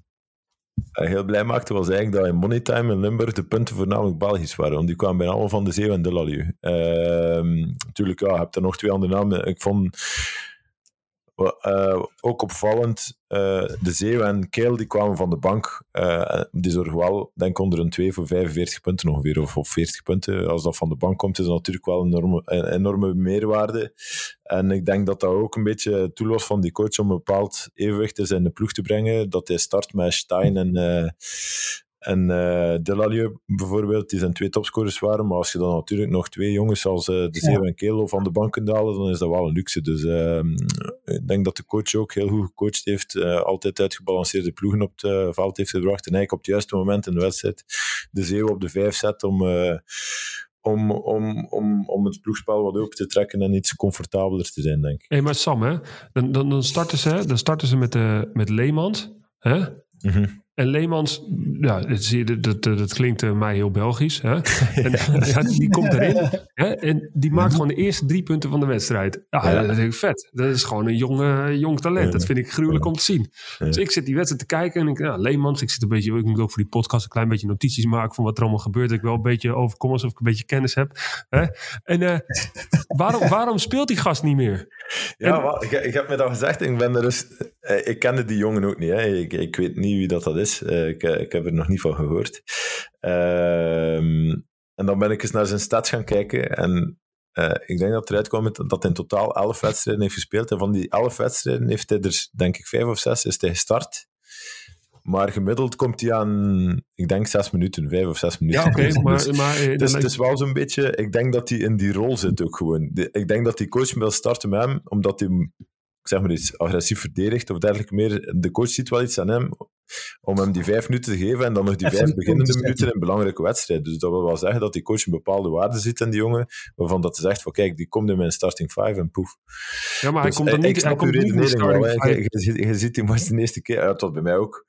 heel blij maakte, was eigenlijk dat in Moneytime in Limburg de punten voornamelijk Belgisch waren. Want die kwamen bijna allemaal van de Zeeuw en de Lalieu. Ehm, natuurlijk, ja, hebt er nog twee andere namen. Ik vond uh, ook opvallend, uh, de Zeeuw en Keel die kwamen van de bank. Uh, die zorgen wel, denk onder een 2 voor 45 punten ongeveer, of, of 40 punten. Als dat van de bank komt, is dat natuurlijk wel een enorme, enorme meerwaarde. En ik denk dat dat ook een beetje was van die coach om een bepaald evenwicht in de ploeg te brengen. Dat hij start met Stein en, en uh, Delalieu bijvoorbeeld, die zijn twee topscorers waren. Maar als je dan natuurlijk nog twee jongens als uh, De Zeeuw en Kelo van de bank kunt halen, dan is dat wel een luxe. Dus uh, ik denk dat de coach ook heel goed gecoacht heeft. altijd uitgebalanceerde ploegen op het veld heeft gebracht. En eigenlijk op het juiste moment in de wedstrijd De Zeeuw op de vijf zet om... om, om, om, om het ploegspel wat open te trekken en iets comfortabeler te zijn, denk ik. Hey, maar Sam, hè? Dan, dan, dan, starten ze, dan starten ze met, de, met Leemans. Hè? Mm -hmm. En Leemans, ja, dat, dat, dat klinkt uh, mij heel Belgisch. Hè? en, ja, die komt erin hè? en die maakt gewoon de eerste drie punten van de wedstrijd. Ah, ja, dat vind ik vet. Dat is gewoon een jong, jong talent. Dat vind ik gruwelijk om te zien. Dus ik zit die wedstrijd te kijken en ik, ja, Leemans, ik zit een beetje, ik moet ook voor die podcast een klein beetje notities maken van wat er allemaal gebeurt. Dat ik wel een beetje overkom alsof ik een beetje kennis heb. Hè? En uh, waarom, waarom speelt die gast niet meer? Ja, en, ik, ik, heb me dat gezegd. Ik, ben er dus, eh, ik kende die jongen ook niet. Hè. Ik, ik weet niet wie dat, dat is. Uh, ik, ik, heb er nog niet van gehoord. Uh, en dan ben ik eens naar zijn stats gaan kijken. En uh, ik denk dat eruit kwam dat hij in totaal 11 wedstrijden heeft gespeeld. En van die 11 wedstrijden heeft hij er, denk ik, 5 of 6 is hij gestart. Maar gemiddeld komt hij aan, ik denk, zes minuten, vijf of zes minuten. Ja, oké, okay, maar... maar dus het is wel zo'n beetje, ik denk dat hij in die rol zit ook gewoon. ik denk dat die coach wil starten met hem, omdat hij, zeg maar iets, agressief verdedigt of dergelijke meer. De coach ziet wel iets aan hem, om hem die vijf minuten te geven en dan nog die vijf beginnende minuten in een belangrijke wedstrijd. Dus dat wil wel zeggen dat die coach een bepaalde waarde ziet in die jongen, waarvan dat hij zegt van kijk, die komt in mijn starting five en poef. Ja, maar hij dus komt er niet, ik hij komt niet in wel. Je, je, je, ziet die match de eerste keer, ja, tot bij mij ook.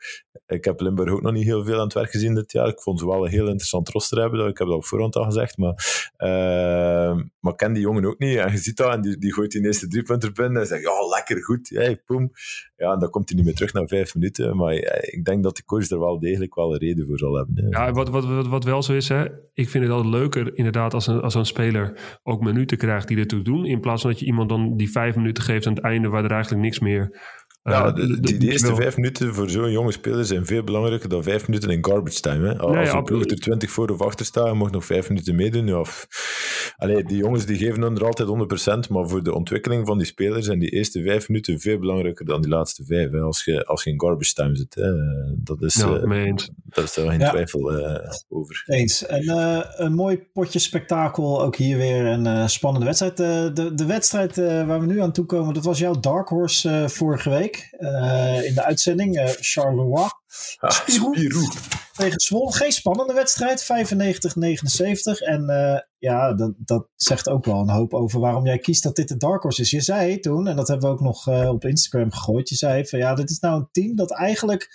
Ik heb Limburg ook nog niet heel veel aan het werk gezien dit jaar. Ik vond ze wel een heel interessant roster hebben, ik heb dat op voorhand al gezegd, maar, uh, maar ik ken die jongen ook niet. En je ziet dat, en die, die gooit die eerste drie punten binnen en zegt, ja, lekker, goed, hey, poem. Ja, en dan komt hij niet meer terug na vijf minuten, maar ik denk dat de coach er wel degelijk wel een reden voor zal hebben. Ja, wat, wat, wat, wat wel zo is, hè, ik vind het altijd leuker inderdaad als een, als een speler ook minuten krijgt die ertoe doen. In plaats van dat je iemand dan die vijf minuten geeft aan het einde waar er eigenlijk niks meer ja, uh, de, die, de eerste vijf minuten voor zo'n jonge speler zijn veel belangrijker dan vijf minuten in garbage time. Hè. Als nee, ja, er 20 voor of achter staat, mag nog vijf minuten meedoen. Of, Allee, die jongens die geven hun er altijd 100%, maar voor de ontwikkeling van die spelers zijn die eerste vijf minuten veel belangrijker dan die laatste vijf. Hè, als, je, als je in garbage time zit. Hè. Dat is, Ja, eh, mee eens. daar is er geen Ja. twijfel eh, over. Eens. En eh, een mooi potje spektakel. Ook hier weer een eh, spannende wedstrijd. Eh, de, de wedstrijd eh, waar we nu aan toe komen, dat was jouw Dark Horse eh, vorige week. Eh, in de uitzending. eh Charleroi Ah, Spirou. Spirou. tegen Zwolle. Geen spannende wedstrijd. 95-79. En eh, ja, dat, dat zegt ook wel een hoop over waarom jij kiest dat dit de Dark Horse is. Je zei toen, en dat hebben we ook nog op Instagram gegooid. Je zei van ja, dit is nou een team dat eigenlijk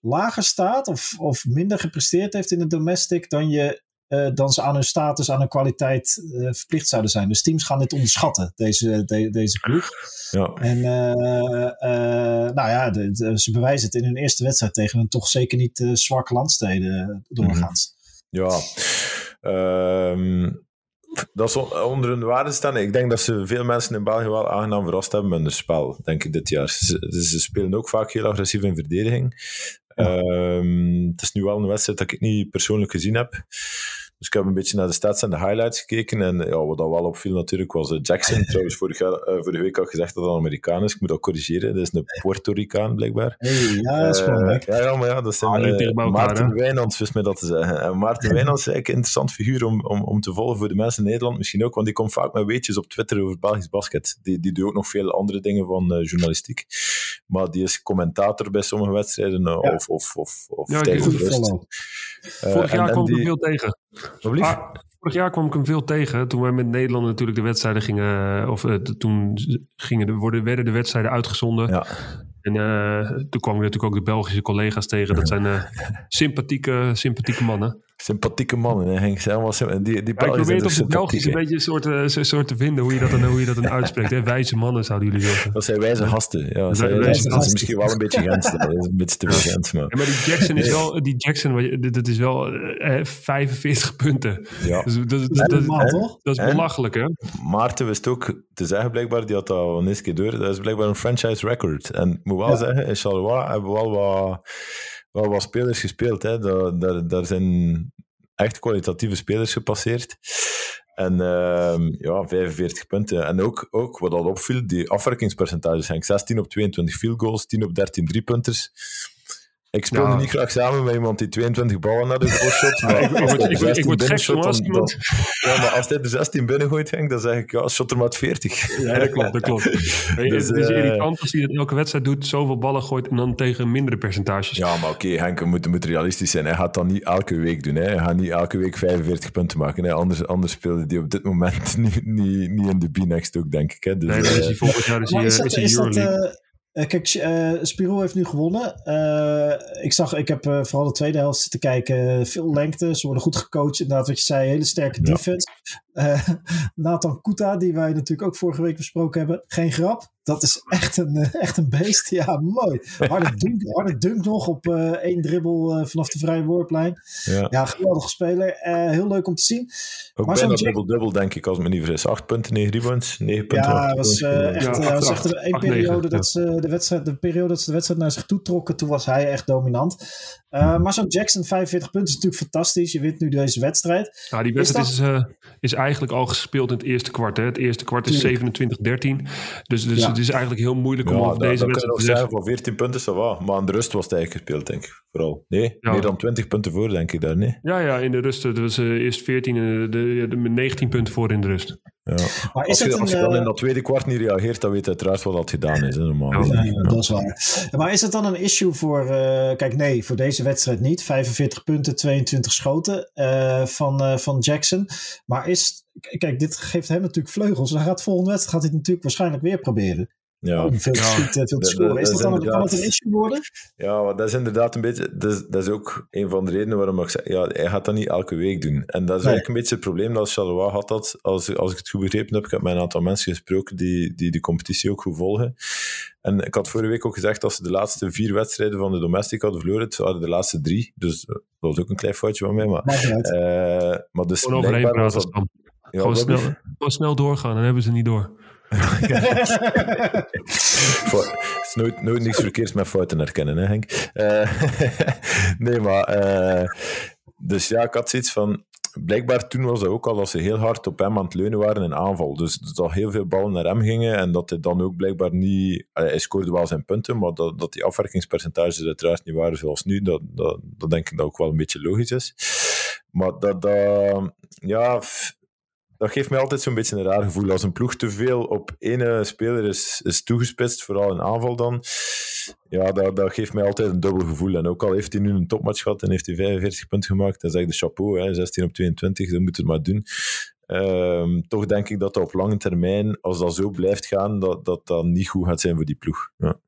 lager staat of, of minder gepresteerd heeft in de domestic dan, je, eh, dan ze aan hun status, aan hun kwaliteit eh, verplicht zouden zijn. Dus teams gaan dit onderschatten, deze, de- deze ploeg. Ja. En eh, nou ja, de- de- ze bewijzen het in hun eerste wedstrijd tegen een toch zeker niet zwakke landsteden doorgaans. Ja, ehm, dat is on- onder hun waarde staan. Ik denk dat ze veel mensen in België wel aangenaam verrast hebben met hun spel, denk ik, dit jaar. Ze, ze spelen ook vaak heel agressief in verdediging. Ehm, het is nu wel een wedstrijd dat ik niet persoonlijk gezien heb. Dus ik heb een beetje naar de stats en de highlights gekeken. En ja, wat dat wel opviel natuurlijk was eh, Jackson. Trouwens, vorige, eh, vorige week had ik gezegd dat hij een Amerikaan is. Ik moet dat corrigeren. Dat is een Puerto Ricaan, blijkbaar. Hey, ja, dat is Eh, ja, ja, maar ja, dat zijn Ah, eh, tegen Maarten hè? Wijnands, wist mij dat te zeggen. En Maarten Wijnands is eigenlijk een interessant figuur om, om, om te volgen voor de mensen in Nederland misschien ook, want die komt vaak met weetjes op Twitter over Belgisch basket. Die, die doet ook nog veel andere dingen van journalistiek. Maar die is commentator bij sommige wedstrijden Ja. of, of, of, of Ja, Goed de rust. Vorig jaar kwam ik veel tegen. Vorig jaar kwam ik hem veel tegen. Toen wij met Nederland natuurlijk de wedstrijden gingen... Of eh, toen gingen de, worden, werden de wedstrijden uitgezonden. Ja. En eh, toen kwam ik natuurlijk ook de Belgische collega's tegen. Dat zijn eh, sympathieke, sympathieke mannen. Sympathieke mannen, hè, Henk. Die, die Ja, ik probeer het op de Belgisch een beetje een soort, eh, soort te vinden. Hoe je dat dan, hoe je dat dan uitspreekt. Hè? Wijze mannen zouden jullie zeggen. Dat zijn wijze gasten. Ja, dat, zijn- wijze gasten. misschien wel een beetje Gens. Dat is een beetje te veel Gens, maar... Ja, maar die Jackson is wel... Die Jackson, dat is wel eh, 45 punten. Ja. Dus dat, dat, Dat dat, is dat, dat is belachelijk, hè? Maarten wist ook te zeggen, blijkbaar, die had dat al eens keer door, dat is blijkbaar een franchise record. En ik moet wel Ja. zeggen, in Charleroi hebben we wel wat, wel wat spelers gespeeld. Hè. Daar, daar, daar zijn echt kwalitatieve spelers gepasseerd. En ehm, ja, 45 punten. En ook, ook wat dat opviel, die afwerkingspercentages. Henk, 16 op 22 field goals, 10 op 13 driepunters. Ik speelde Ja. niet graag samen met iemand die 22 ballen had in voorschot. Maar Ik- ik ik word- ik word gek, binnenshot, jongen, als dan- iemand- dan- Ja, maar als hij de 16 binnengooit, Henk, dan zeg ik, ja, shot er maar 40. Ja, dat klopt, dat klopt. Maar Dus, het is eh, irritant als hij dat elke wedstrijd doet, zoveel ballen gooit en dan tegen mindere percentages. Ja, maar oké, Henk moet, moet realistisch zijn. Hij gaat dat niet elke week doen. Hè. Hij gaat niet elke week 45 punten maken. Hè. Anders, anders speelde hij op dit moment niet, niet, niet in de B-next ook, denk ik. Hè. Dus, nee, dan is eh, hij volgend jaar is is eh, dat, is hij is dat, Euroleague. eh, kijk, eh Spiro heeft nu gewonnen. Eh, ik, zag, ik heb vooral de tweede helft zitten kijken. Veel lengte. Ze worden goed gecoacht. Inderdaad, wat je zei, hele sterke defense. Eh, Nathan Kuta, die wij natuurlijk ook vorige week besproken hebben. Geen grap. Dat is echt een, eh, echt een beest. Ja, mooi. Harde dunk, harde dunk nog op eh, één dribbel eh, vanaf de vrije worplijn. ja. Ja, geweldige speler. Eh, heel leuk om te zien. Ook maar bijna dubbel-dubbel, denk ik, als me niet vergis. 8 punten, 9 rebounds, 9 punten. Ja, het was eh, echt, Ja, was echt acht, een periode dat ze de wedstrijd, de periode dat ze de wedstrijd naar zich toe trokken, toen was hij echt dominant. Uh, maar zo'n Jackson 45 punten is natuurlijk fantastisch. Je wint nu deze wedstrijd. Ja, die is wedstrijd dat- is, eh, is eigenlijk al gespeeld in het eerste kwart. Hè. Het eerste kwart is Tuurlijk. 27-13. Dus, dus Ja. het is eigenlijk heel moeilijk om Ja, over deze wedstrijd nog te zeggen. van 14 punten, ça va. Maar aan de rust was het eigenlijk gespeeld, denk ik. Vooral. Nee, Ja. meer dan 20 punten voor, denk ik daar, nee. Ja, ja, in de rust. Het was eh, eerst 14 en de, de, de, met 19 punten voor in de rust. Ja. Maar is Als, het je, een, als je dan eh, in dat tweede kwart niet reageert, dan weet je uiteraard wat dat gedaan is. Hè, normaal. Ja. gezien. Ja, dat is waar. Maar is het dan een issue voor. eh, kijk, nee, voor deze wedstrijd niet. 45 punten, 22 schoten eh, van, van Jackson. Maar is. Kijk, dit geeft hem natuurlijk vleugels. Hij gaat volgende wedstrijd gaat hij het natuurlijk waarschijnlijk weer proberen. Ja. Om veel te Ja. schieten, veel te Dat- scoren. dat Is dat dan, inderdaad- het een issue worden? Ja, maar dat is inderdaad een beetje. Dat is, dat is ook een van de redenen waarom ik zeg. Ja, hij gaat dat niet elke week doen. En dat is Nee. eigenlijk een beetje het probleem dat Charleroi had. Dat, als, als ik het goed begrepen heb, ik heb met een aantal mensen gesproken die, die de competitie ook goed volgen. En ik had vorige week ook gezegd dat ze de laatste vier wedstrijden van de domestic hadden verloren. Het waren de laatste drie. Dus eh, dat was ook een klein foutje van mij. Maar, eh, maar dus Gewoon overheen praten, ja, snel, gewoon snel doorgaan, dan hebben ze niet door. Het is nooit, nooit niks verkeerds met fouten herkennen, hè, Henk? Eh, nee, maar... eh, dus ja, ik had zoiets van... blijkbaar toen was dat ook al dat ze heel hard op hem aan het leunen waren in aanval. Dus dat heel veel ballen naar hem gingen en dat hij dan ook blijkbaar niet... Hij scoorde wel zijn punten, maar dat, dat die afwerkingspercentages uiteraard niet waren zoals nu, dat, dat, dat denk ik dat ook wel een beetje logisch is. Maar dat, dat ja, dat geeft mij altijd zo'n beetje een raar gevoel. Als een ploeg te veel op ene speler is, is toegespitst, vooral in aanval dan, ja, dat, dat geeft mij altijd een dubbel gevoel. En ook al heeft hij nu een topmatch gehad en heeft hij 45 punten gemaakt, dan zeg ik de chapeau, hè, 16 op 22, dan moet het maar doen. Ehm, toch denk ik dat dat op lange termijn, als dat zo blijft gaan, dat dat, dat niet goed gaat zijn voor die ploeg. Ja.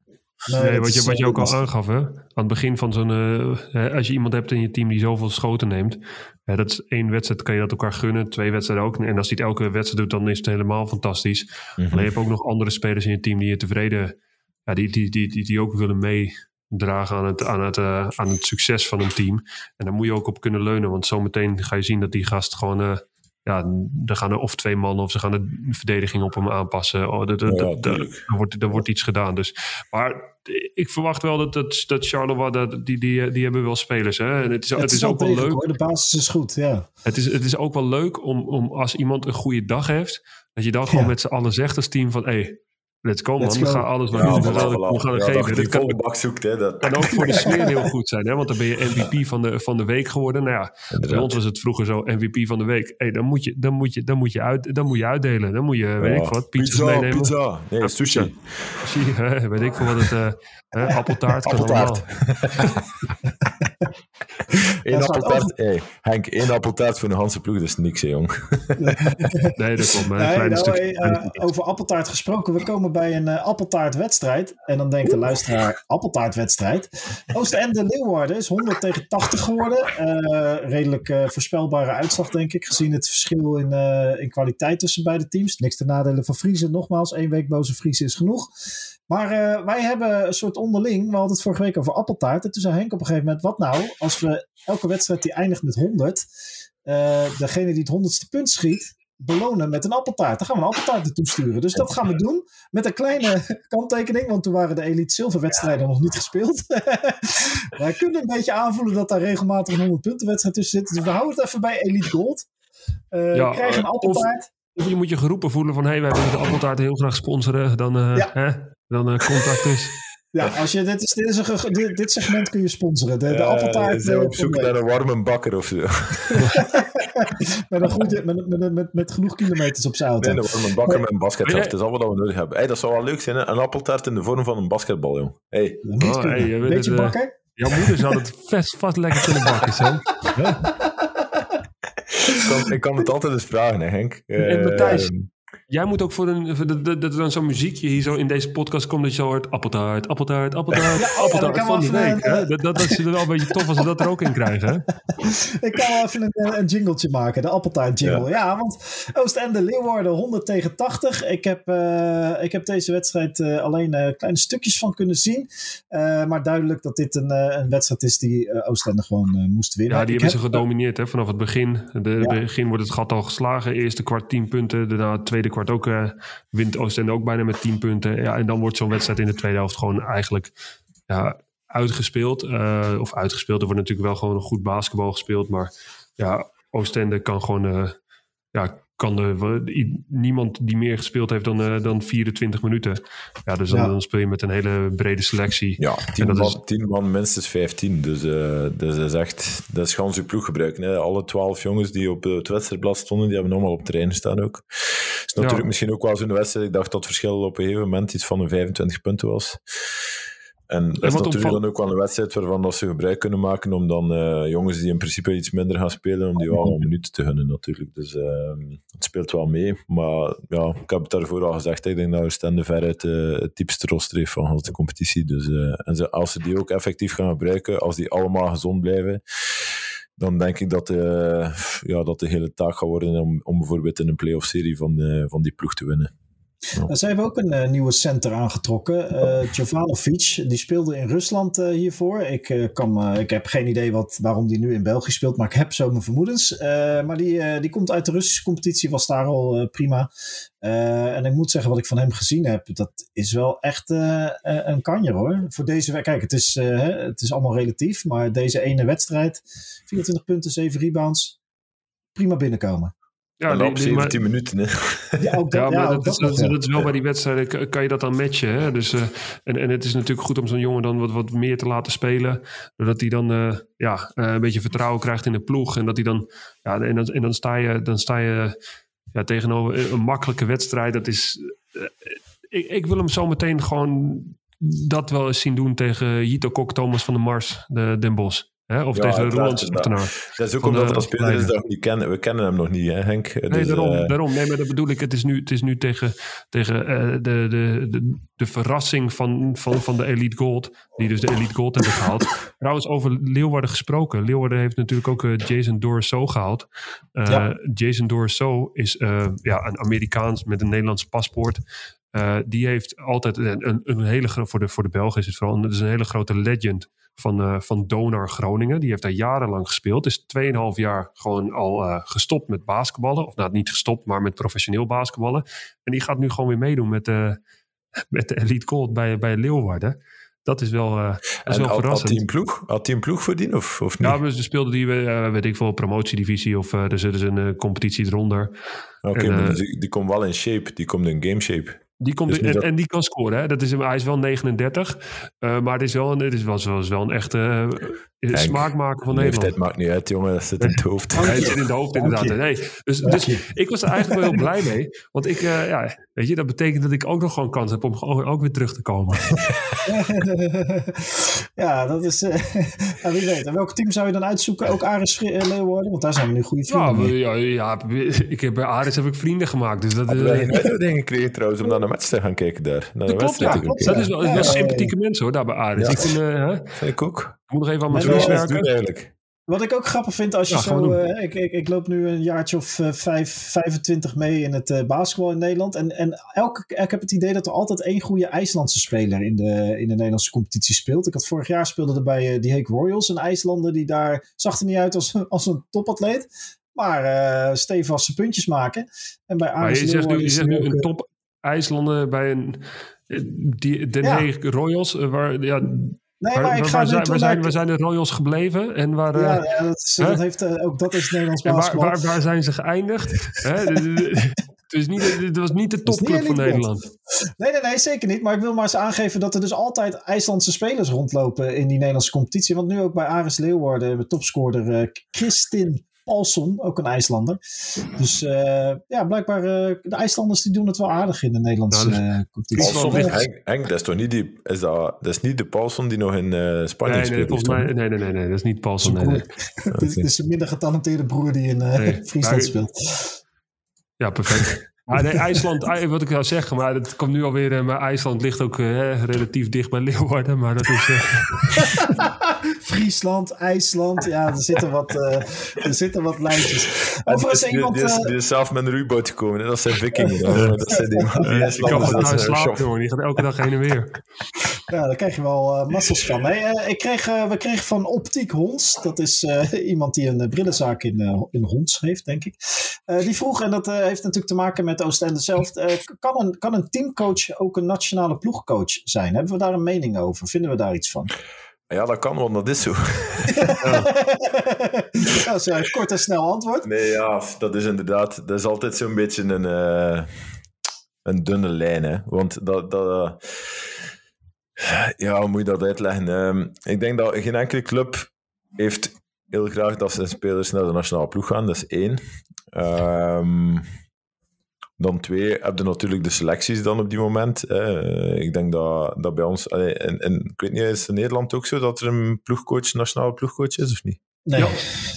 Nee, wat, je, wat je ook al aangaf, hè? aan het begin van zo'n. Uh, als je iemand hebt in je team die zoveel schoten neemt. dat is één wedstrijd, kan je dat elkaar gunnen. Twee wedstrijden ook. En als hij het elke wedstrijd doet, dan is het helemaal fantastisch. Mm -hmm. je hebt ook nog andere spelers in je team die je tevreden. Ja, die, die, die, die, die ook willen meedragen aan het, aan, het, uh, aan het succes van een team. En daar moet je ook op kunnen leunen. Want zometeen ga je zien dat die gast gewoon. Ja, dan gaan er of twee mannen of ze gaan de verdediging op hem aanpassen. Oh, dat, dat, dat, er, wordt, er wordt iets gedaan. Dus, maar ik verwacht wel dat, dat, dat Charleroi, dat, die, die, die hebben wel spelers. Hè? En het is, het, het is, ook wel leuk. Hoor. De basis is goed, ja. Het is, het is ook wel leuk om, om als iemand een goede dag heeft, dat je dan gewoon ja. met z'n allen zegt als team van, hé, hey, Let's go, man. We gaan alles maar ja, doen. We gaan, we gaan het ja, geven. Die Dat kan, bak zoekt, hè. Dat... kan ook voor de sfeer heel goed zijn. Hè? Want dan ben je MVP van de, van de week geworden. Nou ja, bij ons was het vroeger zo MVP van de week. Hey, dan, moet je, dan, moet je, dan, moet je uit, dan moet je uitdelen. Dan moet je, weet ik wat, pizza's pizza, meenemen. Pizza. Nee, sushi. Sushi, hè, weet ik veel wat het... Uh, hè, appeltaart kan Appeltaart. allemaal. Eén appeltaart. Hey, Henk, één appeltaart voor een Hanse ploeg, dat is niks, hè, jong. Nee, dat komt. maar Een Nee, nou, stukje. hey, kleine eh, over appeltaart gesproken. We komen bij een eh, appeltaartwedstrijd. En dan denkt de luisteraar, appeltaartwedstrijd. Oostende Leeuwarden is 100 tegen 80 geworden. Eh, redelijk voorspelbare uitslag, denk ik. Gezien het verschil in, eh, in kwaliteit tussen beide teams. Niks ten nadele van Friese. Nogmaals, één week boze Friese is genoeg. Maar eh, wij hebben een soort onderling. We hadden het vorige week over appeltaart. En toen zei Henk op een gegeven moment: wat nou als we elke wedstrijd die eindigt met 100. eh, degene die het honderdste punt schiet. belonen met een appeltaart. Dan gaan we een appeltaart naartoe sturen. Dus dat gaan we doen. Met een kleine kanttekening. Want toen waren de Elite Zilver wedstrijden nog niet gespeeld. wij kunnen een beetje aanvoelen dat daar regelmatig een 100 punten wedstrijd tussen zit. Dus we houden het even bij Elite Gold. Eh Ja, een appeltaart. Of je moet je geroepen voelen van... hé, hey, wij willen de appeltaart heel graag sponsoren. Dan, Ja. Dan eh, contact dus. Ja, als je, dit, is, dit, is een, dit, dit segment kun je sponsoren. De, de Eh, appeltaart. zijn we eh, op zoek naar een warme bakker of zo. met, een goede, met, met, met, met genoeg kilometers op zijn auto. Nee, een warme bakker met een basketbal. Dat is allemaal wat we nodig hebben. Hey, dat zou wel leuk zijn, hè? Een appeltaart in de vorm van een basketbal, jong. Hey. Oh, hey, je weet Beetje het, eh, bakken? Jouw moeder zou het vast, vast lekker kunnen bakken, Sam. Ik kan, ik kan het altijd eens vragen, hè, Henk. En Matthijs, Ehm, Jij moet ook voor een, dat er dan zo'n muziekje hier zo in deze podcast komt dat je zo hoort appeltaart, appeltaart, appeltaart, Ja, ja, appeltaart van week. een, hè? eh, Dat, dat, dat is wel een beetje tof als we dat er ook in krijgen. Ik kan wel even een, een jingletje maken, de appeltaart jingle. Ja, want Oostende Leeuwarden 100 tegen 80. Ik heb, eh, ik heb deze wedstrijd eh, alleen kleine stukjes van kunnen zien. Maar duidelijk dat dit een, een wedstrijd is die Oostende gewoon moest winnen. Ja, die Ik hebben ze gedomineerd hè, vanaf het begin. De, begin wordt het gat al geslagen. Eerste kwart 10 punten. Daarna het tweede kwart ook eh, wint Oostende ook bijna met 10 punten. Ja, en dan wordt zo'n wedstrijd in de tweede helft gewoon eigenlijk ja, uitgespeeld. Eh, of uitgespeeld. Er wordt natuurlijk wel gewoon een goed basketbal gespeeld. Maar ja, Oostende kan gewoon... eh, ja, kan de, i- niemand die meer gespeeld heeft dan, eh, dan 24 minuten. Ja, dus dan, Ja. dan speel je met een hele brede selectie. Ja, En 10 dat man, is- 10 man minstens 15. Dus, eh, dus dat is echt... Dat is gewoon zijn ploeg gebruiken. Hè. Alle 12 jongens die op het wedstrijdblad stonden, die hebben allemaal op terrein gestaan ook. is natuurlijk Ja. misschien ook wel zo'n wedstrijd. Ik dacht dat het verschil op een gegeven moment iets van een 25 punten was. En dat is natuurlijk dan ook wel een wedstrijd waarvan dat ze gebruik kunnen maken om dan eh, jongens die in principe iets minder gaan spelen, om die wel een minuut te gunnen natuurlijk. Dus ehm, het speelt wel mee. Maar ja, ik heb het daarvoor al gezegd. Ik denk dat Oostende veruit eh, het diepste roster heeft van de competitie. Dus, eh, en ze, als ze die ook effectief gaan gebruiken, als die allemaal gezond blijven, dan denk ik dat, ja, dat de hele taak gaat worden om, om bijvoorbeeld in een playoff-serie van, van die ploeg te winnen. Nou, Ze hebben ook een eh, nieuwe center aangetrokken. eh Jovanovic. Die speelde in Rusland eh, hiervoor. Ik, kan, ik heb geen idee wat, waarom die nu in België speelt. Maar ik heb zo mijn vermoedens. Maar die, die komt uit de Russische competitie. Was daar al prima. En ik moet zeggen, wat ik van hem gezien heb. Dat is wel echt een kanjer hoor. Voor deze Kijk, het is, hè, het is allemaal relatief. Maar deze ene wedstrijd. 24 punten, 7 rebounds. prima binnenkomen. Ja, en op 17 minuten. Hè. Ja, maar ja, dat, is, dat wel bij die wedstrijden, kan je dat dan matchen. Hè? Dus, eh, en, en het is natuurlijk goed om zo'n jongen dan wat, wat meer te laten spelen. Doordat hij dan eh, ja, eh, een beetje vertrouwen krijgt in de ploeg. En dat hij dan, ja, en dan, en dan sta je, dan sta je ja, tegenover een makkelijke wedstrijd. Dat is, ik, ik wil hem zo meteen gewoon dat wel eens zien doen tegen Jito Kok, Thomas van der Mars, de Den Bos. Hè? Of Ja, tegen Roland is dat. Dat is ook omdat de het een speler is leider. dat we niet kennen. We kennen hem nog niet, hè, Henk? Nee, Dus, daarom, eh, daarom. Nee, maar dat bedoel ik. Het is nu, het is nu tegen, tegen eh, de, de, de, de verrassing van, van, van de Elite Gold. Die dus de Elite Gold hebben gehaald. Trouwens, over Leeuwarden gesproken. Leeuwarden heeft natuurlijk ook eh, Jason Dorsot gehaald. Eh, Ja. Jason Dorsot is eh, ja, een Amerikaans met een Nederlands paspoort. Eh, die heeft altijd een, een, een hele grote, voor de, voor de Belgen is het vooral, het is een hele grote legend van, eh van Donar Groningen. Die heeft daar jarenlang gespeeld. Is 2,5 jaar gewoon al eh, gestopt met basketballen. Of nou, niet gestopt, maar met professioneel basketballen. En die gaat nu gewoon weer meedoen met, eh, met de Elite Gold bij, bij Leeuwarden. Dat is wel, eh, dat is wel had, had verrassend. hij een ploeg? Had hij een ploeg voordien of, of niet? Ja, maar ze speelden die, eh, weet ik veel, promotiedivisie of er zit dus een competitie eronder. Oké, maar dus die, die komt wel in shape. Die komt in game shape. Die komt Dus en, dat- en die kan scoren. Hè? Dat is, hij is wel 39. eh, maar het is wel een, het is wel, wel, wel een echte uh, smaakmaker van De Nederland. leeftijd maakt niet uit, jongen. Dat zit in het hoofd. Ja, het zit in de hoofd inderdaad. Nee, dus, dus ik was er eigenlijk wel heel blij mee. Want ik, eh, ja, weet je, dat betekent dat ik ook nog gewoon kans heb om gewoon ook weer terug te komen. ja, dat is. eh, ja, wie weet. En welk team zou je dan uitzoeken? Ook Aris eh, Leeuwarden? Want daar zijn we nu goede Ja, vrienden. mee. ja, ja, ik heb, bij Aris heb ik vrienden gemaakt. Dus dat, eh, geen uitnodiging gekregen trouwens om naar match te gaan kijken daar. Naar dat klopt, ja. wedstrijd te gaan klopt, kijken. Dat is wel, is ja. sympathieke mensen hoor, daar bij Aris. Ja. Ik, vind, eh, hè, ik Vind ik ook. moet nog even aan mijn vlees werken. eigenlijk. Wat ik ook grappig vind als je Ja, zo. eh, ik, ik, ik loop nu een jaartje of eh, vijf, 25 mee in het eh, basketbal in Nederland. En, en elke, ik heb het idee dat er altijd één goede IJslandse speler in de, in de Nederlandse competitie speelt. Ik had vorig jaar speelde er bij eh, die Heek Royals, een IJslander die daar zag er niet uit als, als een topatleet. Maar eh stevast zijn puntjes maken. En bij Maar Aris je zegt nu, Leeuwarden je is zegt hij nu ook, een top IJslander bij een die, Den Ja. Royals. eh, Waar, ja, Nee, waar, maar ik ga waar zijn, waar, zijn, waar zijn de Royals gebleven? En waar, eh, Ja, ja, dat, is, dat heeft, eh, ook dat is Nederlands basketbal. waar, waar zijn ze geëindigd? Het is niet, het was niet de topclub van Nederland. Nee, nee, nee, zeker niet. Maar ik wil maar eens aangeven dat er dus altijd IJslandse spelers rondlopen in die Nederlandse competitie. Want nu ook bij Aris Leeuwarden, de topscorer Kristin Paulson, ook een IJslander. Dus eh, ja, blijkbaar uh, de IJslanders die doen het wel aardig in de Nederlandse Nou, uh, competitie. Paulson Henk, Henk, dat is toch niet die... Is dat, dat is niet de Paulson die nog in uh, Spanje Nee, nee, speelt? mij, nee, nee, nee, nee, dat is niet Paulson. Nee, nee. Het is, een minder getalenteerde broer die in uh, Nee. Friesland Maar- speelt. Ja, perfect. Maar nee, IJsland, wat ik zou zeggen, maar het komt nu alweer. eh, Maar IJsland ligt ook eh, relatief dicht bij Leeuwarden. Maar dat is. eh, Friesland, IJsland, ja, er zitten wat, uh, er zitten wat lijntjes. En Overigens, die, iemand... die, is, die is zelf met een ruwboot gekomen. hè. Dat zijn vikingen. Dat zijn die, die die kan dat shof. jongen. Die gaat elke dag heen en weer. Ja, daar krijg je wel uh, massels van. Nee, uh, ik kreeg, uh, we kregen van Optiek Hons, dat is iemand die een brillenzaak in, in Hons heeft, denk ik. Die vroeg, en dat heeft natuurlijk te maken met Oostende zelf, kan, een, kan een teamcoach ook een nationale ploegcoach zijn? Hebben we daar een mening over? Vinden we daar iets van? Ja, dat kan, want dat is zo. dat is een kort en snel antwoord. Nee, ja, dat is inderdaad, dat is altijd zo'n beetje een, uh, een dunne lijn, hè. Want dat, dat ja, hoe moet je dat uitleggen? Um, ik denk dat geen enkele club heeft heel graag dat zijn spelers naar de nationale ploeg gaan. Dat is één. Um, dan twee, heb je natuurlijk de selecties dan op die moment. Uh, ik denk dat, dat bij ons... Allee, en, en, ik weet niet, is het in Nederland ook zo dat er een ploegcoach, nationale ploegcoach is, of niet? Nee. Ja,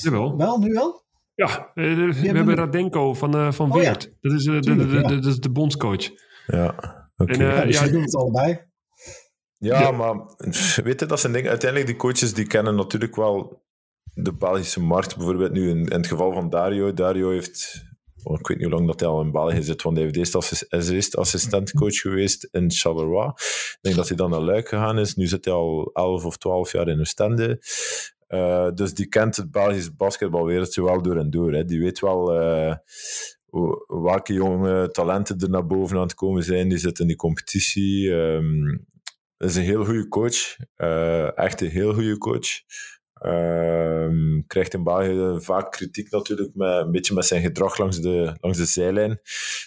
jawel. Wel, nu wel? Ja, uh, we hebben nu... Radenko van, uh, van Oh, Weert. ja. Dat, is, uh, Tuurlijk, de, de, ja. de, dat is de bondscoach. Ja, oké. En, uh, Ja, dus ja, doen het allebei. Ja, Ja. maar weet je, dat zijn dingen. Uiteindelijk, die coaches die kennen natuurlijk wel de Belgische markt. Bijvoorbeeld nu in, in het geval van Dario. Dario heeft, oh, ik weet niet hoe lang dat hij al in België zit, want hij heeft eerst assistentcoach geweest in Charleroi. Ik denk dat hij dan naar Luik gegaan is. Nu zit hij al 11 of 12 jaar in Oostende. Eh, dus die kent het Belgische basketbalwereldje wel door en door. Hè. Die weet wel eh, welke jonge talenten er naar boven aan het komen zijn. Die zitten in die competitie. Dat is een heel goede coach. Eh, echt een heel goede coach. Ehm, krijgt in België vaak kritiek natuurlijk, met, een beetje met zijn gedrag langs de, langs de zijlijn.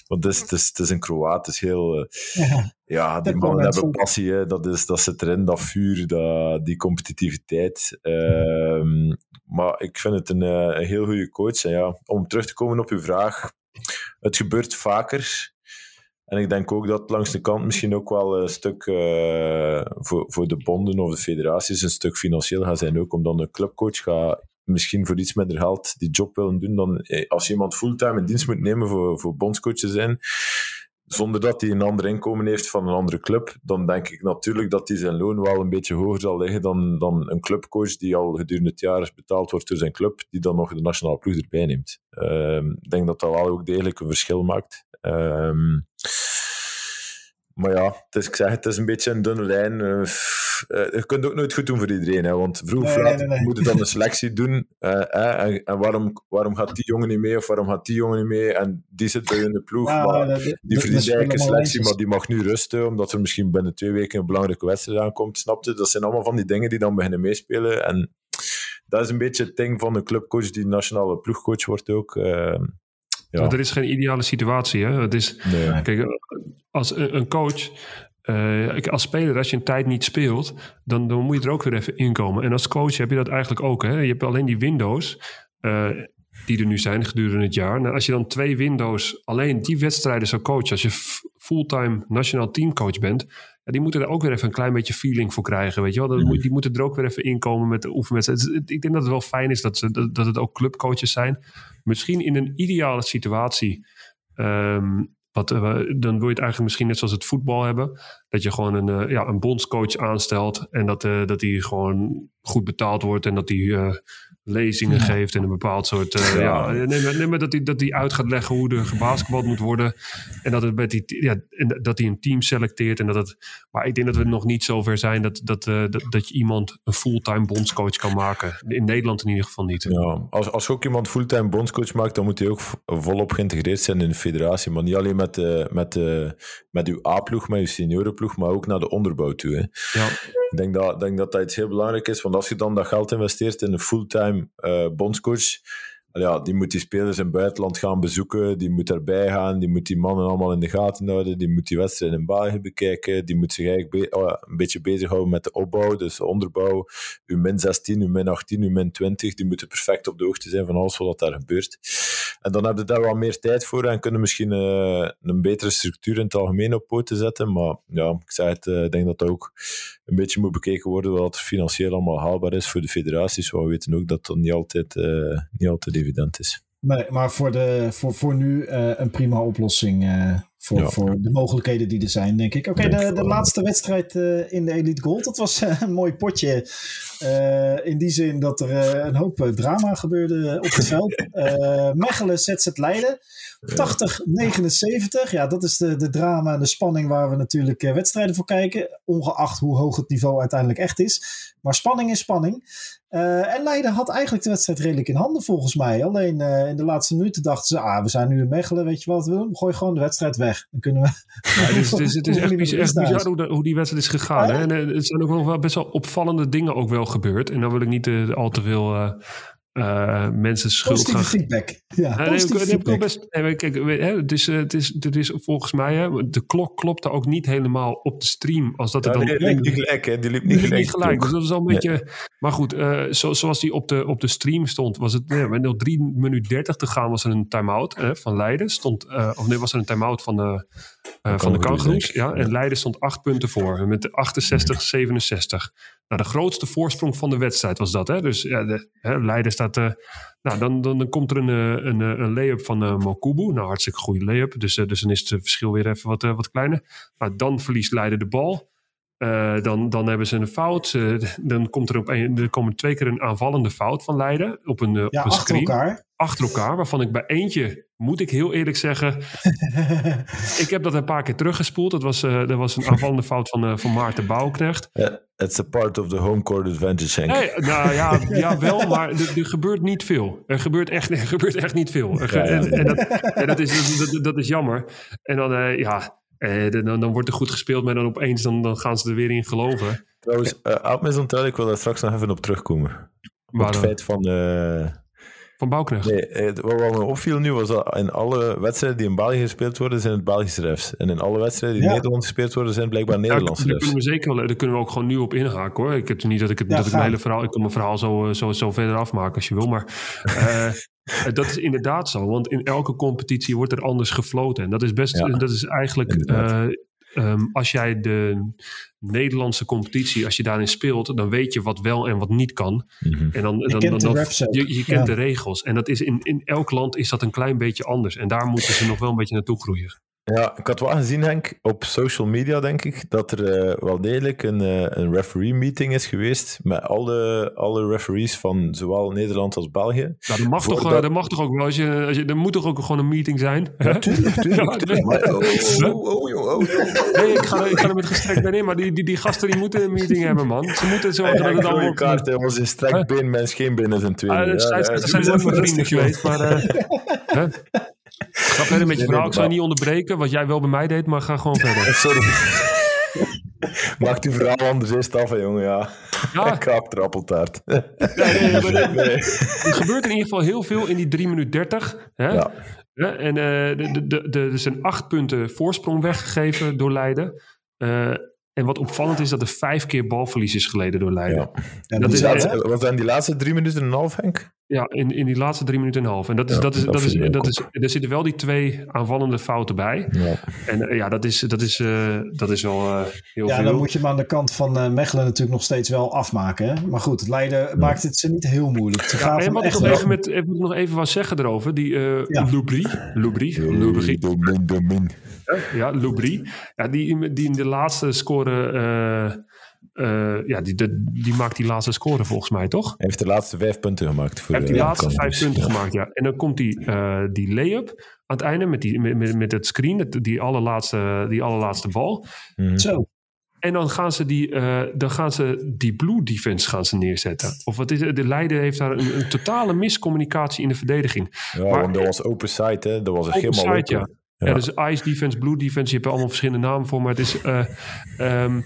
Want het is, het is, het is een Kroaat, het is heel... Uh, ja, ja, die mannen hebben passie, hè. Dat, is, dat zit erin, dat vuur, dat, die competitiviteit. Ehm, maar ik vind het een, eh, een heel goede coach. En ja, om terug te komen op uw vraag, het gebeurt vaker en ik denk ook dat langs de kant misschien ook wel een stuk uh, voor, voor de bonden of de federaties een stuk financieel gaat zijn. Ook omdat een clubcoach gaat misschien voor iets minder geld die job willen doen dan eh, als iemand fulltime in dienst moet nemen voor, voor bondscoach zijn zonder dat hij een ander inkomen heeft van een andere club, dan denk ik natuurlijk dat hij zijn loon wel een beetje hoger zal liggen dan, dan een clubcoach die al gedurende het jaar betaald wordt door zijn club, die dan nog de nationale ploeg erbij neemt. Uh, ik denk dat dat wel ook degelijk een verschil maakt. Uh, maar ja, het is, ik zeg, het is een beetje een dunne lijn. Uh, je kunt ook nooit goed doen voor iedereen. Hè, want vroeg of laat nee, moet je dan een selectie doen. Uh, en, en waarom, waarom gaat die jongen niet mee of waarom gaat die jongen niet mee? En die zit bij in de ploeg. Ja, maar dat, die verdient eigenlijk een selectie, maar die mag nu rusten. Omdat er misschien binnen twee weken een belangrijke wedstrijd aankomt. Snapte? Dat zijn allemaal van die dingen die dan beginnen meespelen. En dat is een beetje het ding van de clubcoach die nationale ploegcoach wordt ook. Ja. er is geen ideale situatie. Hè? Het is, Kijk, als een coach, uh, als speler, als je een tijd niet speelt, dan, dan moet je er ook weer even inkomen. En als coach heb je dat eigenlijk ook. Hè? Je hebt alleen die windows. Uh, die er nu zijn gedurende het jaar. Nou, als je dan twee windows alleen die wedstrijden zou coachen, als je fulltime nationaal teamcoach bent, die moeten er ook weer even een klein beetje feeling voor krijgen. Weet je wel? Mhm. Die moeten er ook weer even inkomen met de oefenwedstrijden. Ik denk dat het wel fijn is dat, ze, dat, het ook clubcoaches zijn. Misschien in een ideale situatie. Um, wat, uh, dan wil je het eigenlijk misschien net zoals het voetbal hebben. Dat je gewoon een, uh, ja, een bondscoach aanstelt. En dat, uh, dat die gewoon goed betaald wordt. En dat die lezingen geeft in een bepaald soort. Uh, ja. ja nee, maar dat hij dat die uit gaat leggen hoe er gebasketbald moet worden. En dat, het met die, ja, en dat hij een team selecteert. En dat het, maar ik denk dat we nog niet zover zijn dat, dat, uh, dat, dat je iemand een fulltime bondscoach kan maken. In Nederland in ieder geval niet. Ja, als, als je ook iemand fulltime bondscoach maakt, dan moet hij ook volop geïntegreerd zijn in de federatie. Maar niet alleen met, uh, met, uh, met uw A-ploeg, met uw seniorenploeg, maar ook naar de onderbouw toe. Hè. Ja. Ik denk dat, denk dat dat iets heel belangrijk is, want als je dan dat geld investeert in een fulltime uh, bondscoach, ja, die moet die spelers in het buitenland gaan bezoeken, die moet erbij gaan, die moet die mannen allemaal in de gaten houden, die moet die wedstrijden in België bekijken, die moet zich eigenlijk oh een beetje bezighouden met de opbouw, dus de onderbouw, uw min 16, uw min 18, uw min 20, die moeten perfect op de hoogte zijn van alles wat daar gebeurt. En dan heb je daar wel meer tijd voor en kunnen misschien uh, een betere structuur in het algemeen op poten zetten, maar ja, ik zei het, uh, denk dat dat ook een beetje moet bekeken worden wat financieel allemaal haalbaar is voor de federaties, want we weten ook dat dat niet altijd, uh, niet altijd evident is. Nee, maar voor, de, voor, voor nu uh, een prima oplossing uh, voor, ja. voor de mogelijkheden die er zijn, denk ik. Oké, okay, de, de laatste wedstrijd uh, in de Elite Gold, dat was een mooi potje. in die zin dat er een hoop drama gebeurde op het veld. Mechelen zet het Leiden. 80-79, ja, dat is de, de drama en de spanning waar we natuurlijk wedstrijden voor kijken. Ongeacht hoe hoog het niveau uiteindelijk echt is. Maar spanning is spanning. Uh, en Leiden had eigenlijk de wedstrijd redelijk in handen volgens mij. Alleen uh, in de laatste minuten dachten ze, ah, we zijn nu in Mechelen, weet je wat we doen? Gooi gewoon de wedstrijd weg. Dan kunnen we... Ja, dus, dus, het is echt, bizar, echt bizar hoe, de, hoe, die wedstrijd is gegaan. Hè? En uh, er zijn ook nog wel best wel opvallende dingen ook wel gebeurd. En dan wil ik niet al te veel uh, mensen schuld gaan... feedback. Ja, nee, positieve nee, feedback. Best, nee, kijk, hè, het, is, het, is, het is volgens mij, hè, de klok klopte ook niet helemaal op de stream. Als dat ja, er dan, die liep niet gelijk, hè? Die liep niet gelijk. Niet gelijk dus dat is al een beetje... Maar goed, uh, zo, zoals die op de, op de stream stond, was het ja, nog 3 minuten 30 te gaan, was er een time-out van Leiden. Stond, uh, of nee, was er een time-out van de, van de Kangaroos. Ja, en Leiden stond 8 punten voor, met 68-67. Nou, de grootste voorsprong van de wedstrijd was dat. Hè? Dus ja, de, hè, Leiden staat... Uh, nou, dan, dan, komt er een, eh, een, eh, een lay-up van uh, Mokubu. Nou, hartstikke goede lay-up. Dus, dus dan is het verschil weer even wat, wat kleiner. Maar dan verliest Leiden de bal. Dan, dan hebben ze een fout. dan komt er, op een, er komen twee keer een aanvallende fout van Leiden. Op een, ja, op een achter screen. elkaar. Achter elkaar. Waarvan ik bij eentje moet ik heel eerlijk zeggen. ik heb dat een paar keer teruggespoeld. Dat was, uh, dat was een aanvallende fout van, uh, van Maarten Bouwknecht. Yeah, it's a part of the home court advantage, Henk. Hey, nou ja, ja wel, maar er, er, gebeurt niet veel. Er gebeurt echt, er gebeurt echt niet veel. Er, ja, ja. En, en, dat, en dat, is, dat, dat, is jammer. En dan, uh, ja, dan, dan wordt er goed gespeeld, maar dan opeens dan, dan gaan ze er weer in geloven. Trouwens, uh, Oud ik wil daar straks nog even op terugkomen. op het feit van... Uh, van Bouwknecht? Nee, wat me opviel nu was dat in alle wedstrijden die in België gespeeld worden, zijn het Belgische refs. En in alle wedstrijden die in Nederland gespeeld worden, zijn het blijkbaar Nederlandse refs. Daar kunnen we zeker wel, daar kunnen we ook gewoon nu op inhaken hoor. Ik heb niet dat ik het, dat ik mijn hele verhaal, ik kan mijn verhaal zo, zo, zo verder afmaken als je wil, maar... Uh, dat is inderdaad zo, want in elke competitie wordt er anders gefloten. En dat is best, dat is eigenlijk Um, als jij de Nederlandse competitie, als je daarin speelt, dan weet je wat wel en wat niet kan. Mm-hmm. En dan, dan, dan, dan je, je, kent de regels. En dat is in, in elk land is dat een klein beetje anders. En daar moeten ze nog wel een beetje naartoe groeien. Ja, ik had wel gezien, Henk, op social media, denk ik, dat er uh, wel degelijk een, uh, een referee-meeting is geweest met alle, alle referees van zowel Nederland als België. Nou, dat, mag toch, uh, dat mag toch ook wel? Als je, als je, er moet toch ook gewoon een meeting zijn? Natuurlijk, tuurlijk. oh, oh, oh, Nee, ik ga, ik ga er met gestrekt been in, maar die, die, die gasten die moeten een meeting hebben, man. Ze moeten zorgen ja, dat het allemaal... kaart, hij was een strekt been, mens geen binnen zijn twee. Uh, ja, ja, zijn ook mijn vrienden geweest, maar... Ga verder met je verhaal. Ik zal je niet onderbreken, wat jij wel bij mij deed, maar ga gewoon verder. Sorry. Maak uw verhaal anders eerst af, hè, jongen. Ja. ja. Kaak appeltaart. Nee, nee, nee, Er gebeurt in ieder geval heel veel in die 3 minuten 30. Hè? Ja. ja. En uh, de, de, de, er zijn acht punten voorsprong weggegeven door Leiden. Uh, en wat opvallend is dat er vijf keer balverlies is geleden door Leiden. Ja. dat is, laatste, was dat die laatste drie minuten en een half, Henk? Ja, in, in die laatste drie minuten en een half. En dat is, dat is, dat, is, dat is, er zitten wel die twee aanvallende fouten bij. Ja. En uh, ja, dat is, dat is, uh, dat is wel uh, heel ja, veel. dan moet je hem aan de kant van Mechelen natuurlijk nog steeds wel afmaken. Hè? Maar goed, Leiden maakt het ze niet heel moeilijk. Ze ja, en wat ik nog even, met, even nog even wat zeggen erover. Die ja. Loubry. Loubry. Ja, Loubry. Ja, die, die in de laatste score uh, ja, die, die, die, maakt die laatste score volgens mij, toch? Hij heeft de laatste vijf punten gemaakt. Voor heeft die laatste vijf punten gemaakt, ja. En dan komt die, uh, die lay-up aan het einde met, die, met, met, met het screen, die allerlaatste, die allerlaatste bal. Mm. Zo. En dan gaan ze die, uh, dan gaan ze die blue defense gaan ze neerzetten. Of wat is het? De Leider heeft daar een, een totale miscommunicatie in de verdediging. Ja, maar, want dat was open side, hè? Dat was er helemaal open. Ja. Ja. ja. dus ice defense, blue defense, je hebt er allemaal verschillende namen voor. Maar het is... Um,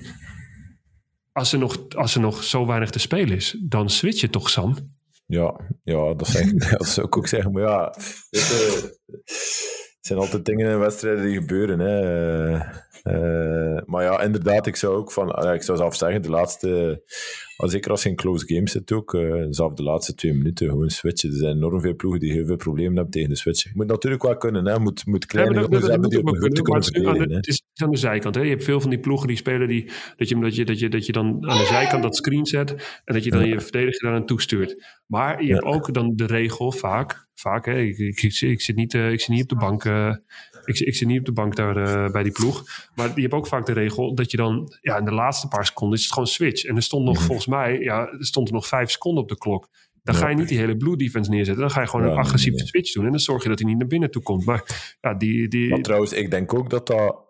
als er, nog, als er nog zo weinig te spelen is, dan switch je toch, Sam? Ja, ja dat, zou ik ook zeggen. Maar ja, het zijn altijd dingen in wedstrijden die gebeuren. Hè. Uh, maar ja, inderdaad, ik zou ook van, ik zou zelf zeggen, de laatste zeker als je in close games zit ook, uh, zelf de laatste twee minuten gewoon switchen. Er zijn enorm veel ploegen die heel veel problemen hebben tegen de switchen. Je moet natuurlijk wel kunnen, hè. Moet, moet kleine ja, jongens hebben die op een kunnen, kunnen. Het is aan de zijkant. Hè. Je hebt veel van die ploegen die spelen die, dat, je, dat, je, dat, je, dat je dan aan de zijkant dat screen zet en dat je dan je verdediger daar aan toestuurt. Maar je hebt ook dan de regel vaak, vaak hè, ik, ik, ik, zit niet, uh, ik zit niet op de bank uh, ik, ik zit niet op de bank daar uh, bij die ploeg. Maar je hebt ook vaak de regel dat je dan ja, in de laatste paar seconden is het gewoon switch. En er stond nog, mhm. volgens mij, ja, er stond er nog vijf seconden op de klok. Dan ga je niet die hele blue defense neerzetten. Dan ga je gewoon een agressieve switch doen. En dan zorg je dat hij niet naar binnen toe komt. Maar ja, die... die... Maar trouwens, ik denk ook dat dat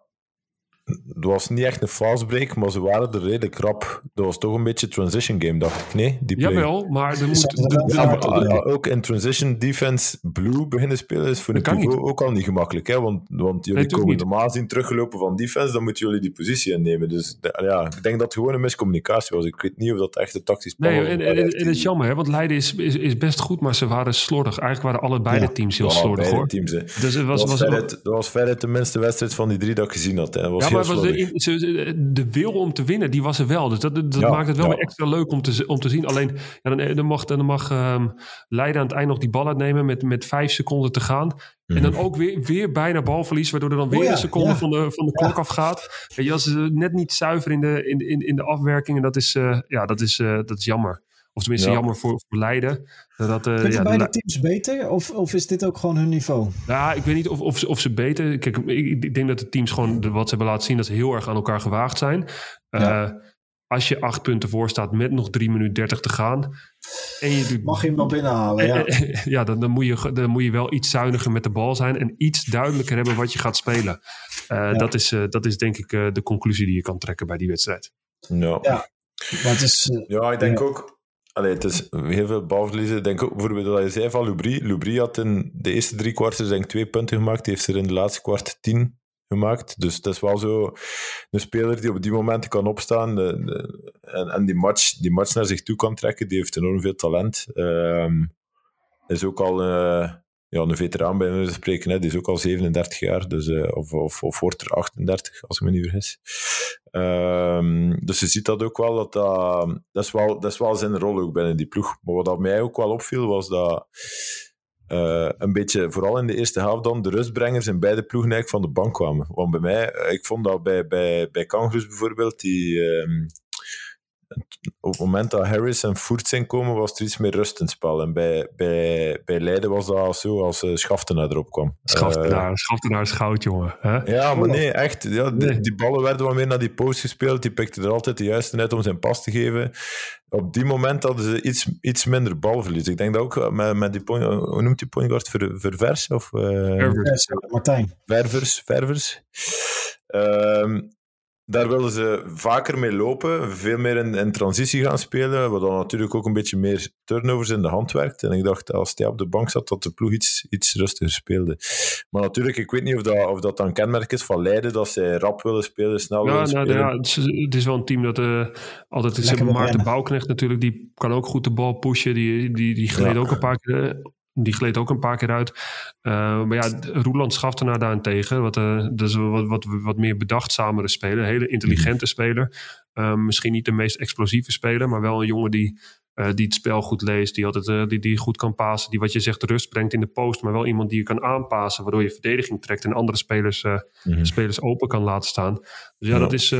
het was niet echt een fast break, maar ze waren er redelijk rap. Dat was toch een beetje transition game, dacht ik. Nee, die play. Jawel, maar er moet... Ja, maar, ook in transition defense blue beginnen spelen is voor de pivot ook al niet gemakkelijk. Hè? Want, want jullie nee, komen normaal zien teruggelopen van defense, dan moeten jullie die positie innemen. Dus ja, ik denk dat het gewoon een miscommunicatie was. Ik weet niet of dat echt een tactisch plan nee, was. En, en, en, het is jammer, hè? want Leiden is, is, is best goed, maar ze waren slordig. Eigenlijk waren alle beide teams heel ja, slordig, hoor. Teams, dus het was, dat was, was, dat was de minste wedstrijd van die drie dat ik gezien had. Hè. Dat was maar de, de wil om te winnen, die was er wel. Dus dat, dat maakt het wel weer extra leuk om te, om te zien. Alleen, ja, dan, dan mag, dan mag um, Leiden aan het eind nog die bal uitnemen met, met vijf seconden te gaan. En dan mhm. ook weer, weer bijna balverlies, waardoor er dan weer oh een seconde van, de, van de klok afgaat. Weet je, dat is net niet zuiver in de, in, in, in de afwerking. En dat is, uh, ja, dat is, uh, dat is jammer. Of tenminste jammer voor, voor Leiden. Dat, uh, ja, beide teams beter? Of, of is dit ook gewoon hun niveau? Ja, ik weet niet of, of, of ze beter... Kijk, ik, ik denk dat de teams gewoon wat ze hebben laten zien... dat ze heel erg aan elkaar gewaagd zijn. Uh, als je acht punten voor staat met nog drie minuten dertig te gaan... En je Mag je hem wel binnenhalen, ja. ja, dan, dan, moet je, dan moet je wel iets zuiniger met de bal zijn... en iets duidelijker hebben wat je gaat spelen. Uh, dat, is, dat is denk ik de conclusie die je kan trekken bij die wedstrijd. No. Ja, maar het is... ja, ik denk ook Allee, het is heel veel balverliezen. Denk ook bijvoorbeeld dat je zei van Lubri. Lubri had in de eerste drie kwarten denk twee punten gemaakt. Die heeft er in de laatste kwart tien gemaakt. Dus het is wel zo een speler die op die momenten kan opstaan de, en, en die, match, die match naar zich toe kan trekken. Die heeft enorm veel talent. Um, is ook al uh, ja, een veteraan bij te spreken. Hè. Die is ook al 37 jaar, dus, uh, of, of, of wordt er 38, als ik me niet vergis. Um, dus je ziet dat ook wel, dat, dat, is wel, dat is wel zijn rol ook binnen die ploeg. Maar wat mij ook wel opviel, was dat uh, een beetje, vooral in de eerste helft dan, de rustbrengers in beide ploegen eigenlijk van de bank kwamen. Want bij mij, ik vond dat bij, bij, bij Kangaroos bijvoorbeeld, die... Um, op het moment dat Harris en Voert zijn komen, was er iets meer rust in het spel. En bij, bij, bij Leiden was dat zo als uh, Schaftenaar erop kwam. Schaftenaar, uh, Schaftenaar is goud, jongen. Hè? Ja, maar nee, echt. Ja, nee. Die, die, ballen werden wat meer naar die post gespeeld. Die pikte er altijd de juiste net om zijn pas te geven. Op die moment hadden ze iets, iets minder balverlies. Ik denk dat ook met, met die point, hoe noemt die point guard? Ver, ververs? Of, uh, Ververs, Martijn. Ververs, ververs. Um, daar willen ze vaker mee lopen, veel meer in, in transitie gaan spelen, wat dan natuurlijk ook een beetje meer turnovers in de hand werkt. En ik dacht, als hij op de bank zat, dat de ploeg iets, iets rustiger speelde. Maar natuurlijk, ik weet niet of dat, of dat dan kenmerk is van Leiden, dat zij rap willen spelen, snel ja, willen nou, spelen. Ja, het is, het is wel een team dat uh, altijd... Hebben Maarten Bouwknecht natuurlijk, die kan ook goed de bal pushen. Die, die, die gleed ja. ook een paar keer die gleed ook een paar keer uit. Uh, maar ja, Roeland Schaftenaar daarentegen. Wat, uh, dat is wat, wat, wat meer bedachtzamere speler. Een hele intelligente speler. Uh, misschien niet de meest explosieve speler. Maar wel een jongen die, die het spel goed leest. Die, altijd, die, die goed kan passen. Die wat je zegt rust brengt in de post. Maar wel iemand die je kan aanpassen. Waardoor je verdediging trekt. En andere spelers, mm-hmm. spelers open kan laten staan. Dus ja, ja. dat is...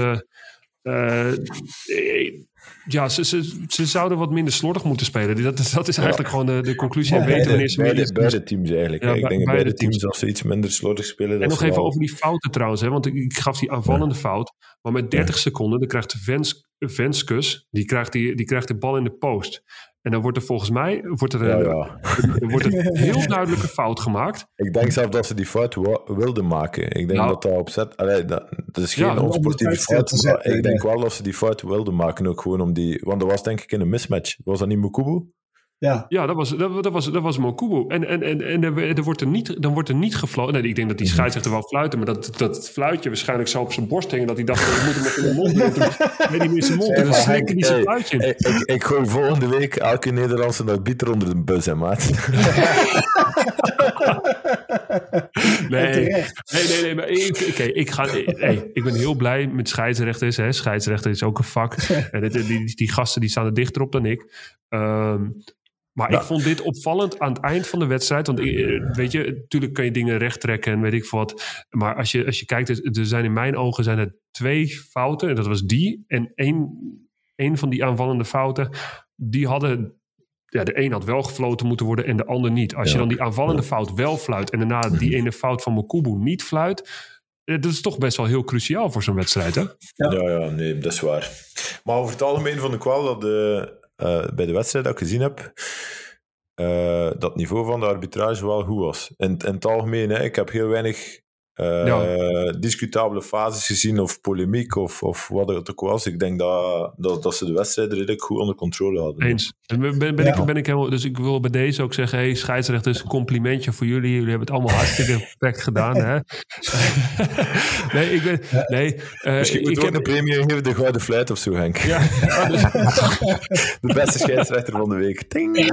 ja, ze, ze, ze zouden wat minder slordig moeten spelen. Dat, dat is eigenlijk ja. gewoon de, de conclusie. Ja, en weten wanneer ze beide, meer... beide teams eigenlijk. Ja, ik denk bij beide teams, als ze iets minder slordig spelen... En nog even wel... over die fouten trouwens. Hè, want ik, ik gaf die aanvallende fout. Maar met 30 seconden, dan krijgt Vens, Venskus... Die krijgt, die, die krijgt de bal in de post. En dan wordt er volgens mij wordt er, ja, ja. er wordt een heel duidelijke fout gemaakt. Ik denk zelf dat ze die fout wilden maken. Ik denk nou, dat dat opzet... Allee, dat, dat is geen ja, onsportieve fout, maar zetten, ik denk wel dat ze die fout wilden maken. Ook gewoon om die... Want dat was denk ik in een mismatch. Was dat niet Mukubu? Ja, ja dat, was, dat, dat, was, dat was Mokubo. En, en, en, en er, wordt er niet, dan wordt er niet gefloten. Nee, ik denk dat die scheidsrechter wel fluiten, maar dat, dat fluitje waarschijnlijk zo op zijn borst hing. Dat hij dacht, ik moet hem met in de mond doen. Nee, die in zijn mond. En dan slikken die zijn fluitje. Hey, ik, ik gooi volgende week elke Nederlandse nog bieter onder de bus, hè, maat. nee, nee, nee, nee, maar ik, okay, ik, ga, hey, ik ben heel blij met scheidsrechters. Hè. Scheidsrechter is ook een vak. En die, die, die gasten die staan er dichter op dan ik. Um, maar ik vond dit opvallend aan het eind van de wedstrijd. Want weet je, natuurlijk kan je dingen recht trekken en weet ik wat. Maar als je, als je kijkt, er zijn in mijn ogen zijn er twee fouten. En dat was die. En één, één van die aanvallende fouten, die hadden ja, de een had wel gefloten moeten worden en de ander niet. Als ja. je dan die aanvallende fout wel fluit en daarna die ene fout van Mokubu niet fluit, dat is toch best wel heel cruciaal voor zo'n wedstrijd, hè? Ja. ja, ja, nee, dat is waar. Maar over het algemeen vond ik wel dat de, uh, bij de wedstrijd dat ik gezien heb, uh, dat niveau van de arbitrage wel goed was. In, in het algemeen, hè, ik heb heel weinig uh, ja. discutabele fases gezien of polemiek of, of wat het ook was. Ik denk dat, dat, dat ze de wedstrijd redelijk goed onder controle hadden. Eens. En ben, ben, ja. ik, ben ik helemaal, dus ik wil bij deze ook zeggen, hey, scheidsrechters, complimentje voor jullie. Jullie hebben het allemaal hartstikke perfect gedaan. Hè? nee, ik ben, nee. Uh, Misschien moet ik ook heb... een premie geven, de gouden fluit of zo, Henk. Ja. de beste scheidsrechter van de week. Ding. Nee,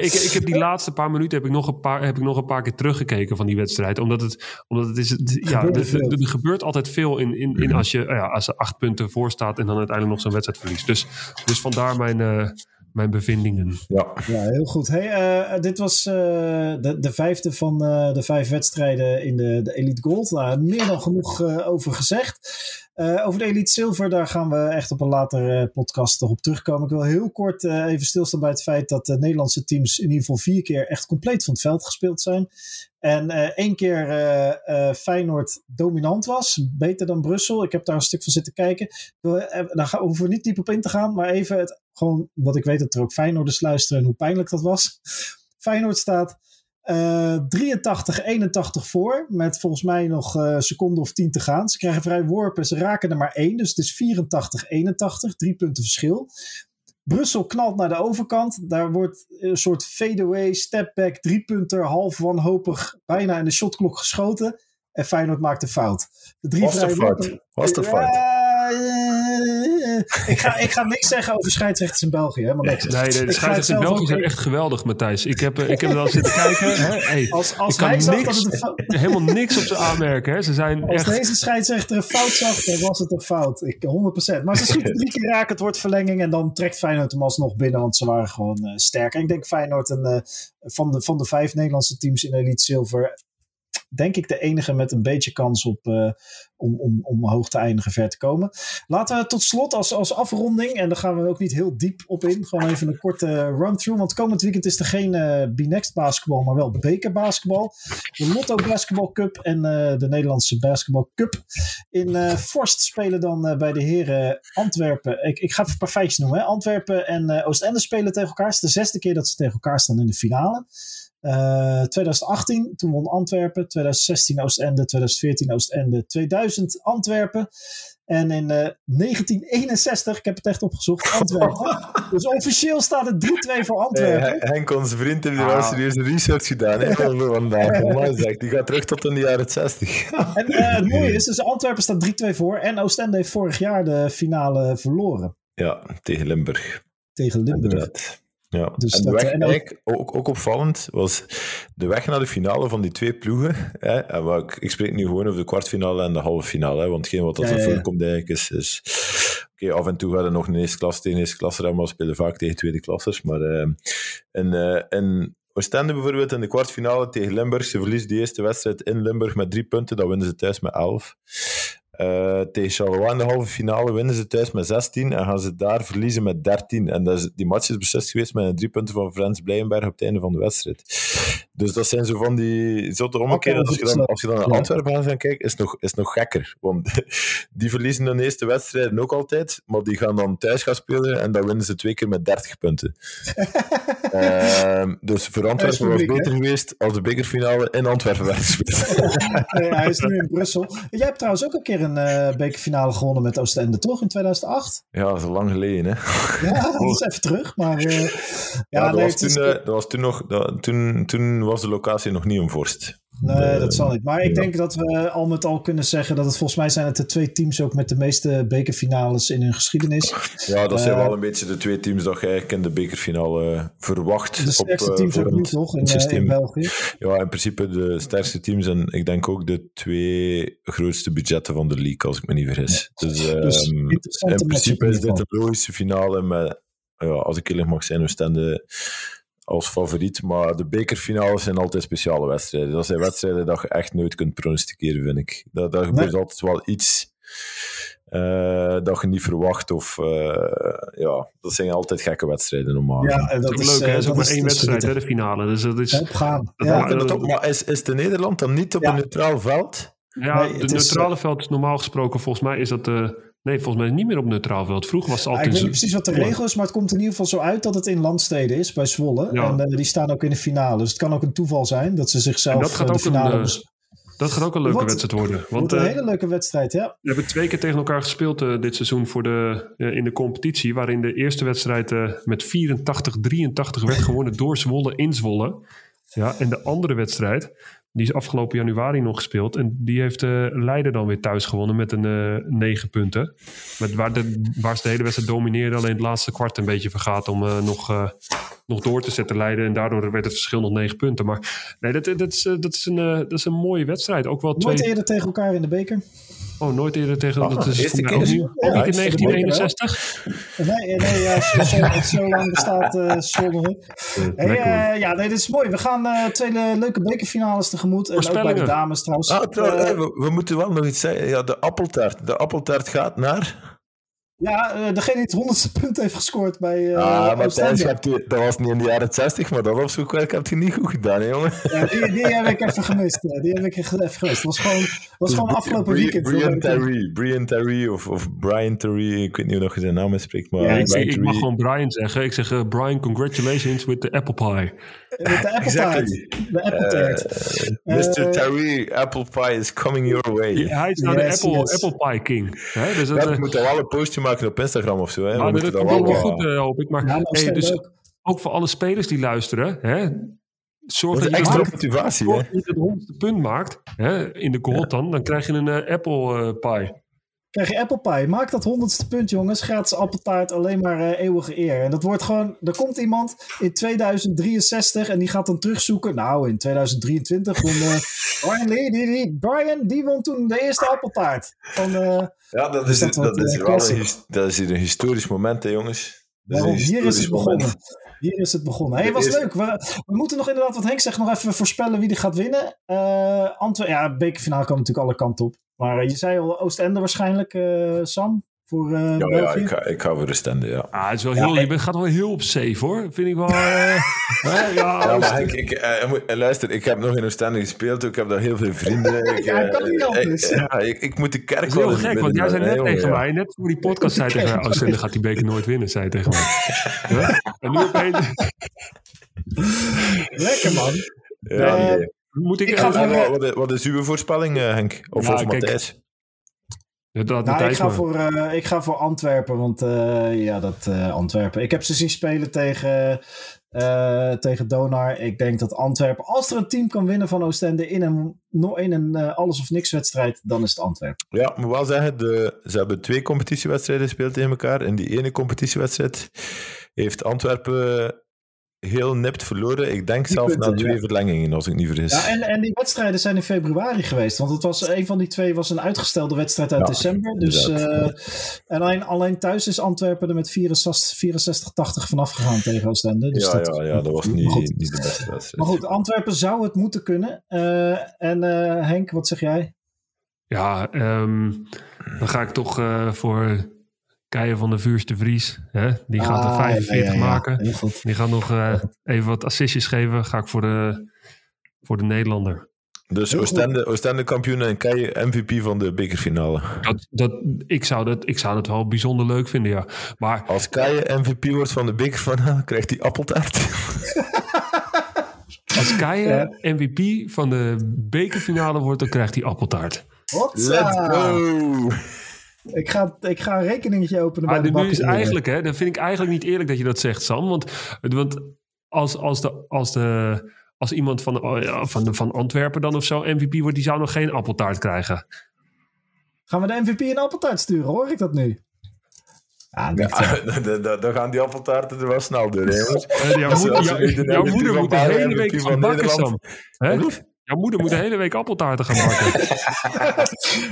ik, ik heb die laatste paar minuten heb ik, nog een paar, heb ik nog een paar keer teruggekeken van die wedstrijd. Omdat het omdat het is, ja, er, gebeurt altijd veel in, in, in als, je, ja, als er acht punten voor staat en dan uiteindelijk nog zo'n wedstrijd verliest. Dus, dus vandaar mijn, uh, mijn bevindingen. Ja, ja heel goed. Hey, uh, dit was uh, de, de vijfde van de vijf wedstrijden in de, de Elite Gold. Nou, meer dan genoeg over gezegd. Uh, over de Elite Silver, daar gaan we echt op een later uh, podcast nog op terugkomen. Ik wil heel kort uh, even stilstaan bij het feit dat de Nederlandse teams in ieder geval vier keer echt compleet van het veld gespeeld zijn. En één keer Feyenoord dominant was, beter dan Brussel. Ik heb daar een stuk van zitten kijken. Daar gaan, hoeven we niet diep op in te gaan, maar even het, gewoon, omdat ik weet dat er ook Feyenoorders luisteren en hoe pijnlijk dat was. Feyenoord staat uh, 83-81 voor, met volgens mij nog een uh, seconde of tien te gaan. Ze krijgen vrij worpen, ze raken er maar één, dus het is 84-81, drie punten verschil. Brussel knalt naar de overkant, daar wordt een soort fadeaway, stepback, driepunter, half wanhopig, bijna in de shotklok geschoten. en Feyenoord maakt een fout. De drie Was de fout? Was de fout? Ja, eh, ik, ga, ik ga niks zeggen over scheidsrechters in België. Helemaal niks. Nee, nee, de scheidsrechters in België zijn echt geweldig, Matthijs. Ik heb, eh, ik heb er al zitten kijken. Hè? Hey, Als, als ik kan hij zag dat niks, het helemaal niks op ze aanmerken. Hè? Ze zijn Als echt... deze scheidsrechter een fout zag, dan was het een fout. Ik, 100%. Maar ze schieten drie keer raken, het wordt verlenging. En dan trekt Feyenoord hem alsnog binnen, want ze waren gewoon eh, sterk. En ik denk Feyenoord een, eh, van, de, van de vijf Nederlandse teams in Elite Silver... denk ik de enige met een beetje kans op, eh, om, om, om hoog te eindigen, ver te komen. Laten we tot slot als, als afronding, en daar gaan we ook niet heel diep op in, gewoon even een korte run-through. Want komend weekend is er geen eh B-Next basketbal, maar wel bekerbasketbal. De Lotto Basketball Cup en eh, de Nederlandse Basketball Cup. In Forst spelen dan bij de heren Antwerpen. Ik, ik ga even een paar feitjes noemen. Hè. Antwerpen en Oostende spelen tegen elkaar. Het is de zesde keer dat ze tegen elkaar staan in de finale. Eh, 2018, toen won Antwerpen. 2016 Oostende. 2014 Oostende. 2000 Antwerpen. En in eh, 1961, ik heb het echt opgezocht, Antwerpen. dus officieel staat het 3-2 voor Antwerpen. Hey, Henk, onze vriend, heeft hier Ah. wel serieuze research gedaan. Hè, vandaag. Zeg, Die gaat terug tot in de jaren 60. En eh, het mooie is, dus Antwerpen staat 3-2 voor. En Oostende heeft vorig jaar de finale verloren ja, tegen Limburg. tegen Limburg. Inderdaad. Ja. Dus en de weg, eigenlijk, ook, ook opvallend was de weg naar de finale van die twee ploegen. Hè, en wat, ik, ik spreek nu gewoon over de kwartfinale en de halve finale. Hè, want hetgeen wat dat Ja, er voorkomt eigenlijk is... is Oké, af en toe gaan er nog een eerste klas tegen eerste klasser maar we spelen vaak tegen tweede klassers. Maar eh in, eh in Oostende bijvoorbeeld in de kwartfinale tegen Limburg, ze verliezen die eerste wedstrijd in Limburg met drie punten, dan winnen ze thuis met elf. Eh, tegen Charleroi in de halve finale winnen ze thuis met 16 en gaan ze daar verliezen met 13. En dat is, die match is beslist geweest met een drie punten van Frans Blijenberg op het einde van de wedstrijd. Dus dat zijn zo van die. Oké, Als, je dan- als je dan naar. Antwerpen gaat gaan kijken, is het nog, is nog gekker. Want die verliezen de eerste wedstrijden ook altijd, maar die gaan dan thuis gaan spelen en dan winnen ze twee keer met 30 punten. Ehm, dus voor Antwerpen was het beter geweest als de bekerfinale in Antwerpen werd gespeeld. Hij is nu in Brussel. Jij hebt trouwens ook een keer een eh, bekerfinale gewonnen met Oostende, toch? In 2008? Ja, dat is al lang geleden, hè. Ja, dat is even terug. Maar eh, ja, Ja, dat, nee, was toen, is- eh, dat was toen nog... Dat, toen, toen was de locatie nog niet omvorst. Nee, dat zal niet. Maar ik ja. denk dat we al met al kunnen zeggen dat het volgens mij zijn het de twee teams ook met de meeste bekerfinales in hun geschiedenis. Ja, dat zijn Eh, wel een beetje de twee teams dat je eigenlijk in de bekerfinale eh, verwacht. De sterkste eh, teams ook nu vormend toch in, eh, systeem. in België. Ja, in principe de sterkste teams en ik denk ook de twee grootste budgetten van de league, als ik me niet vergis. Dus, ehm, Dus interessante in principe in is dit de logische finale met, ja, als ik eerlijk mag zijn, Oostende als favoriet. Maar de bekerfinales zijn altijd speciale wedstrijden. Dat zijn wedstrijden dat je echt nooit kunt pronosticeren, vind ik. Dat, daar gebeurt altijd wel iets eh, dat je niet verwacht. Of, eh, ja, dat zijn altijd gekke wedstrijden normaal. Ja, en Dat dat is ook leuk, hè? Het is ook dat maar één dat wedstrijd, hè, de finale. Dus dat is... Opgaan. Dat Ja, maakt- Ja, maar is, is de Nederland dan niet op Ja. een neutraal veld? Ja, Nee, de het is, neutrale veld is normaal gesproken, volgens mij is dat... eh nee, volgens mij niet meer op neutraal veld. Vroeger was het Ja, ik altijd... weet niet precies wat de regel is, maar het komt in ieder geval zo uit dat het in landsteden is, bij Zwolle. Ja. En eh, die staan ook in de finale. Dus het kan ook een toeval zijn dat ze zichzelf dat gaat eh, de ook een, finale... eh, Dat gaat ook een leuke wedstrijd worden. Want een hele leuke wedstrijd, ja. we hebben twee keer tegen elkaar gespeeld dit seizoen voor de, in de competitie. Waarin de eerste wedstrijd met 84-83 werd gewonnen door Zwolle in Zwolle. Ja, en de andere wedstrijd, die is afgelopen januari nog gespeeld. En die heeft eh Leiden dan weer thuis gewonnen met een eh, negen punten. Met waar, de, ze de hele wedstrijd domineerden. Alleen het laatste kwart een beetje vergaat om eh, nog, nog door te zetten Leiden. En daardoor werd het verschil nog negen punten. Maar nee, dat, dat, is, eh, dat, is, een, eh, dat is een mooie wedstrijd. Ook wel twee... Nooit eerder tegen elkaar in de beker. Oh, nooit eerder tegen... Ah, dat is eerste ook keer. Ja, Ook niet in is het mooi, 1961? Nee, nee ja, zo, zo, zo lang bestaat eh Zwolle. Hey, eh, ja, nee, dit is mooi. We gaan eh, twee le- leuke bekerfinales tegemoet. En ook bij de dames trouwens. Ah, Eh, eh, we, we moeten wel nog iets zeggen. Ja, de appeltaart. De appeltaart gaat naar... ja, eh, degene die het honderdste punt heeft gescoord bij eh ah, maar Oostende. Thijs, je hebt die- dat was niet in de jaren 60, maar dat opzoekwerk heb je niet goed gedaan, hè, jongen. Ja, die, die heb ik even gemist. Ja, die heb ik even gemist. Dat was gewoon, was gewoon afgelopen Bri- weekend. Brian Terry. Brian Terry of, of Brian Terry. Ik weet niet hoe je zijn naam uitspreekt, maar... Ja, ik, mag gewoon Brian zeggen. Ik zeg, eh, Brian, congratulations with the apple pie. Met de appeltaart. Exactly. De. Eh, Mr. Terry, apple pie is coming your way. Hij is nou Yes, de apple, yes. apple pie king. Hè? Dus dat, Ja, we moeten wel een postje maken op Instagram of zo. Hè. Maar dat komt wel wel goed, eh, hoop ik. Maar ja, maar hey, Oostende dus ook. ook voor alle spelers die luisteren. Hè? Zorg Dat dat, extra motivatie, hè? zorg dat je het honderdste punt maakt hè, in de gold dan. Dan krijg je een eh, apple eh, pie. Krijg je Apple Pie. Maak dat honderdste punt, jongens. Gratis appeltaart, alleen maar eh, eeuwige eer. En dat wordt gewoon... Er komt iemand in 2063 en die gaat dan terugzoeken. Nou, in 2023 toen... eh, Brian Lee, die, die, Brian, die won toen de eerste appeltaart. Van, eh, Ja, dat is, dat is eh, wel een, dat is hier een historisch moment, hè, jongens. Hier is het begonnen. Hier is het begonnen. Hey, was leuk. We, we moeten nog inderdaad, wat Henk zegt, nog even voorspellen wie er gaat winnen. Eh Antwer ja, bekerfinale kan natuurlijk alle kanten op. Maar eh, je zei al Oostende waarschijnlijk, eh, Sam, voor eh Ja, ja ik, ga, ik ga voor de stende, ja. Ah, het is wel Ja, heel, en- je bent, gaat wel heel op safe hoor. Vind ik wel. eh, ja, Ja, maar ik, ik, luister, ik heb nog in Oostende gespeeld, ik heb daar heel veel vrienden. Ik, Ja, eh, kan niet anders. ik- ja, ik, ik moet de kerk dat is wel heel gek, want jij zei net tegen mij, net voor die podcast, zei tegen mij: Oostende gaat die beker nooit winnen, zei je tegen mij. Ja? En nu opeens Lekker man. Ja, nee. Moet ik. Ik ga eh, voor- wat, wat is- wat is uw voorspelling, eh, Henk? Of, Ja, of Matthijs? Nou, ik ga, maar. voor, eh, ik ga voor Antwerpen, want eh, ja, dat eh, Antwerpen. Ik heb ze zien spelen tegen, eh, tegen Donar. Ik denk dat Antwerpen, als er een team kan winnen van Oostende in een, in een eh, alles of niks wedstrijd, dan is het Antwerpen. Ja, ik moet wel zeggen, de, ze hebben twee competitiewedstrijden gespeeld tegen elkaar. In die ene competitiewedstrijd heeft Antwerpen heel nipt verloren. Ik denk Die zelfs punten, na twee ja. verlengingen, als ik niet vergis. Ja, en, en die wedstrijden zijn in februari geweest. Want het was, een van die twee was een uitgestelde wedstrijd uit Ja, december. Dus, eh, en alleen, alleen thuis is Antwerpen er met 64-80 vanaf gegaan tegen Oostende. Dus ja, dat, ja, ja, dat was niet, niet de beste wedstrijd. Maar goed, Antwerpen zou het moeten kunnen. Eh, en eh, Henk, wat zeg jij? Ja, ehm, dan ga ik toch eh, voor Keijen van de Vuurste Vries. Hè? Die gaat er Ah, 45 ja, ja, ja. maken. Heel goed. Die gaat nog eh, even wat assistjes geven. Ga ik voor de, voor de Nederlander. Dus Oostende, Oostende kampioen en Keijen MVP van de bekerfinale. Dat, dat, ik, zou dat, ik zou dat wel bijzonder leuk vinden, ja. Maar Als Keijen MVP wordt van de bekerfinale, krijgt hij appeltaart. als Keijen MVP van de bekerfinale wordt, dan krijgt hij appeltaart. Let's go! Ik ga, ik ga een rekeningetje openen Maar bij de nu is eigenlijk, hè, dan vind ik eigenlijk niet eerlijk dat je dat zegt, Sam. Want, want als, als, de, als, de, als iemand van, oh ja, van, de- van Antwerpen dan of zo MVP wordt, die zou nog geen appeltaart krijgen. Gaan we de MVP een appeltaart sturen? Hoor ik dat nu? Ja. Ja, dan- dan- dan gaan die appeltaarten er wel snel door, hè, jongens. Eh, jouw moeder, moet de hele week van gaan bakken, Sam. Nederland. Hè? Jouw moeder moet de hele week appeltaarten gaan bakken.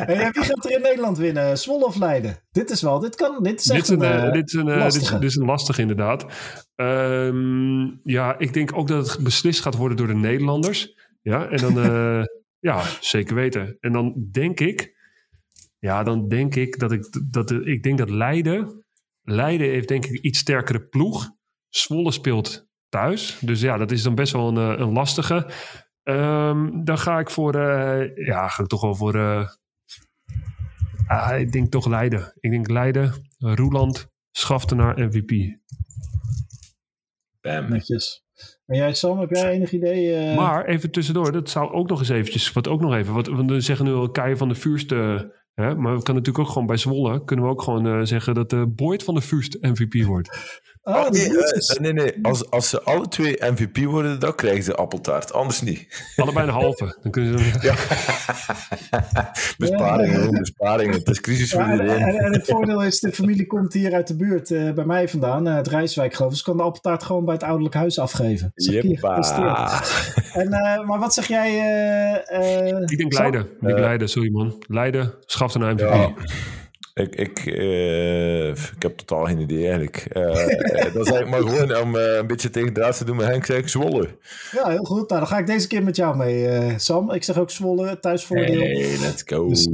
Hey, wie gaat er in Nederland winnen? Zwolle of Leiden? Dit is wel, dit kan, dit is dit, echt is een, een, eh, eh, dit, is een, eh, dit, is, dit een lastig inderdaad. Ehm, ja, ik denk ook dat het beslist gaat worden door de Nederlanders. Ja, en dan, ja, zeker weten. En dan denk ik, ja, dan denk ik dat ik, dat ik denk dat Leiden, Leiden heeft denk ik iets sterkere ploeg. Zwolle speelt thuis. Dus ja, dat is dan best wel een, een lastige. Ehm, dan ga ik voor, eh, ja, ga ik toch wel voor, eh, ah, ik denk toch Leiden. Ik denk Leiden, Roeland, Schaftenaar, MVP. Bam. Netjes. En jij, Sam, heb jij enig idee? eh, Maar even tussendoor, dat zou ook nog eens eventjes, wat ook nog even, wat, want we zeggen nu al Keijen van de Vuurste, hè, maar we kunnen natuurlijk ook gewoon bij Zwolle, kunnen we ook gewoon eh, zeggen dat de Boyd van de Vuurst MVP wordt. Ah, Oh, nee, eh, nee, nee. Als, als ze alle twee MVP worden, dan krijgen ze appeltaart. Anders niet. Allebei een halve. Dan kunnen ze dan, Besparingen, jongen, besparingen. Het is crisis voor Ja, en, iedereen. en, en het voordeel is, de familie komt hier uit de buurt, eh, bij mij vandaan, eh, het Rijswijk geloof ik. Dus ik kan de appeltaart gewoon bij het ouderlijk huis afgeven. Jeppa. En, eh, maar wat zeg jij? eh, eh, ik denk? Leiden. Ik denk Leiden, sorry man. Leiden, Schaftenaar, MVP. Ik, ik, eh, ik heb totaal geen idee eigenlijk. Eh, eh, dat is eigenlijk maar gewoon om eh, een beetje tegen draad te doen met Henk, zeg ik Zwolle. Ja, heel goed. Nou, dan ga ik deze keer met jou mee, eh, Sam. Ik zeg ook Zwolle, thuisvoordeel. Hey, let's go. Dus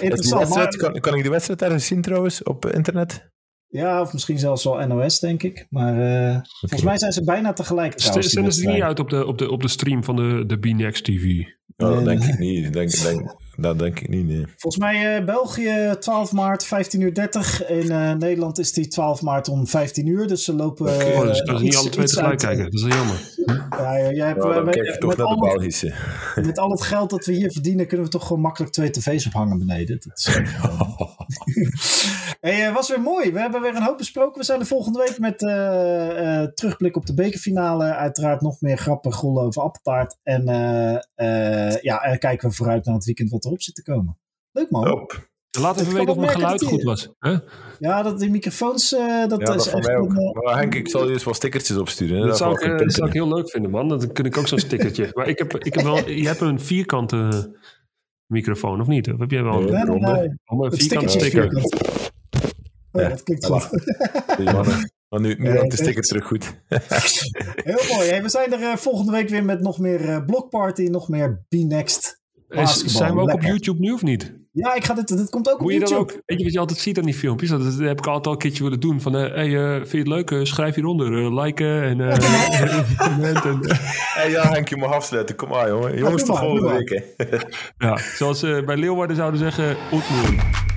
interessant. Maar, kan, kan ik die wedstrijd ergens zien trouwens op internet? ja, of misschien zelfs wel NOS, denk ik. Maar eh, volgens mij zijn ze bijna tegelijk Zenden ze die niet uit op de, op de, op de stream van de, de B-Next TV? Ja, dat Nee, denk ik niet. Denk, denk, dat denk ik niet, nee. Volgens mij eh, België 12 maart 15 uur 30. In eh, Nederland is die 12 maart om 15 uur. Dus ze lopen. Oké. eh, Oh, dus kunnen ze niet alle twee tegelijk kijken. Dat is wel jammer. Ja, ja, jij hebt, Ja, dan met- kijk ik toch met, naar de al, het- Belgische. met al het geld dat we hier verdienen, kunnen we toch gewoon makkelijk twee tv's ophangen beneden. Dat is, Hey, uh, was weer mooi. We hebben weer een hoop besproken. We zijn er volgende week met uh, terugblik op de bekerfinale. Uiteraard nog meer grappen, gollen over appeltaart. En ja, en kijken we vooruit naar het weekend wat erop zit te komen. Leuk man. Hop. Laat even weten of mijn geluid goed was. Hè? Ja, dat die microfoons, dat, ja, dat is echt... Mij ook. Een, maar Henk, ik zal je eens wat stickertjes opsturen. Hè? Dat, zou ik, dat zou ik heel leuk vinden, man. Dan kun ik ook zo'n stickertje. maar ik heb, ik heb wel... Je hebt een vierkante microfoon, of niet? Of heb jij wel een nee, ronde? Nee, een vierkante sticker. Vierkant. Oh, ja, dat klinkt goed. Maar nu, nu de sticker terug goed. Heel mooi. Hey, we zijn er uh, volgende week weer met nog meer uh, Blockparty, nog meer B-Next. Is, zijn we ook Lekker. op YouTube nu of niet? Ja, ik ga dit, dit komt ook Moet op je YouTube. Dan ook, weet je wat je altijd ziet aan die filmpjes? Dat, dat heb ik altijd al een keertje willen doen. Van, uh, hey, uh, vind je het leuk? Uh, schrijf hieronder. liken en hey, ja, Henk, je mag afsluiten. Kom maar, jongen. Jongens, Ja, tot volgende week. ja, zoals bij Leeuwarden zouden zeggen, ontmoet.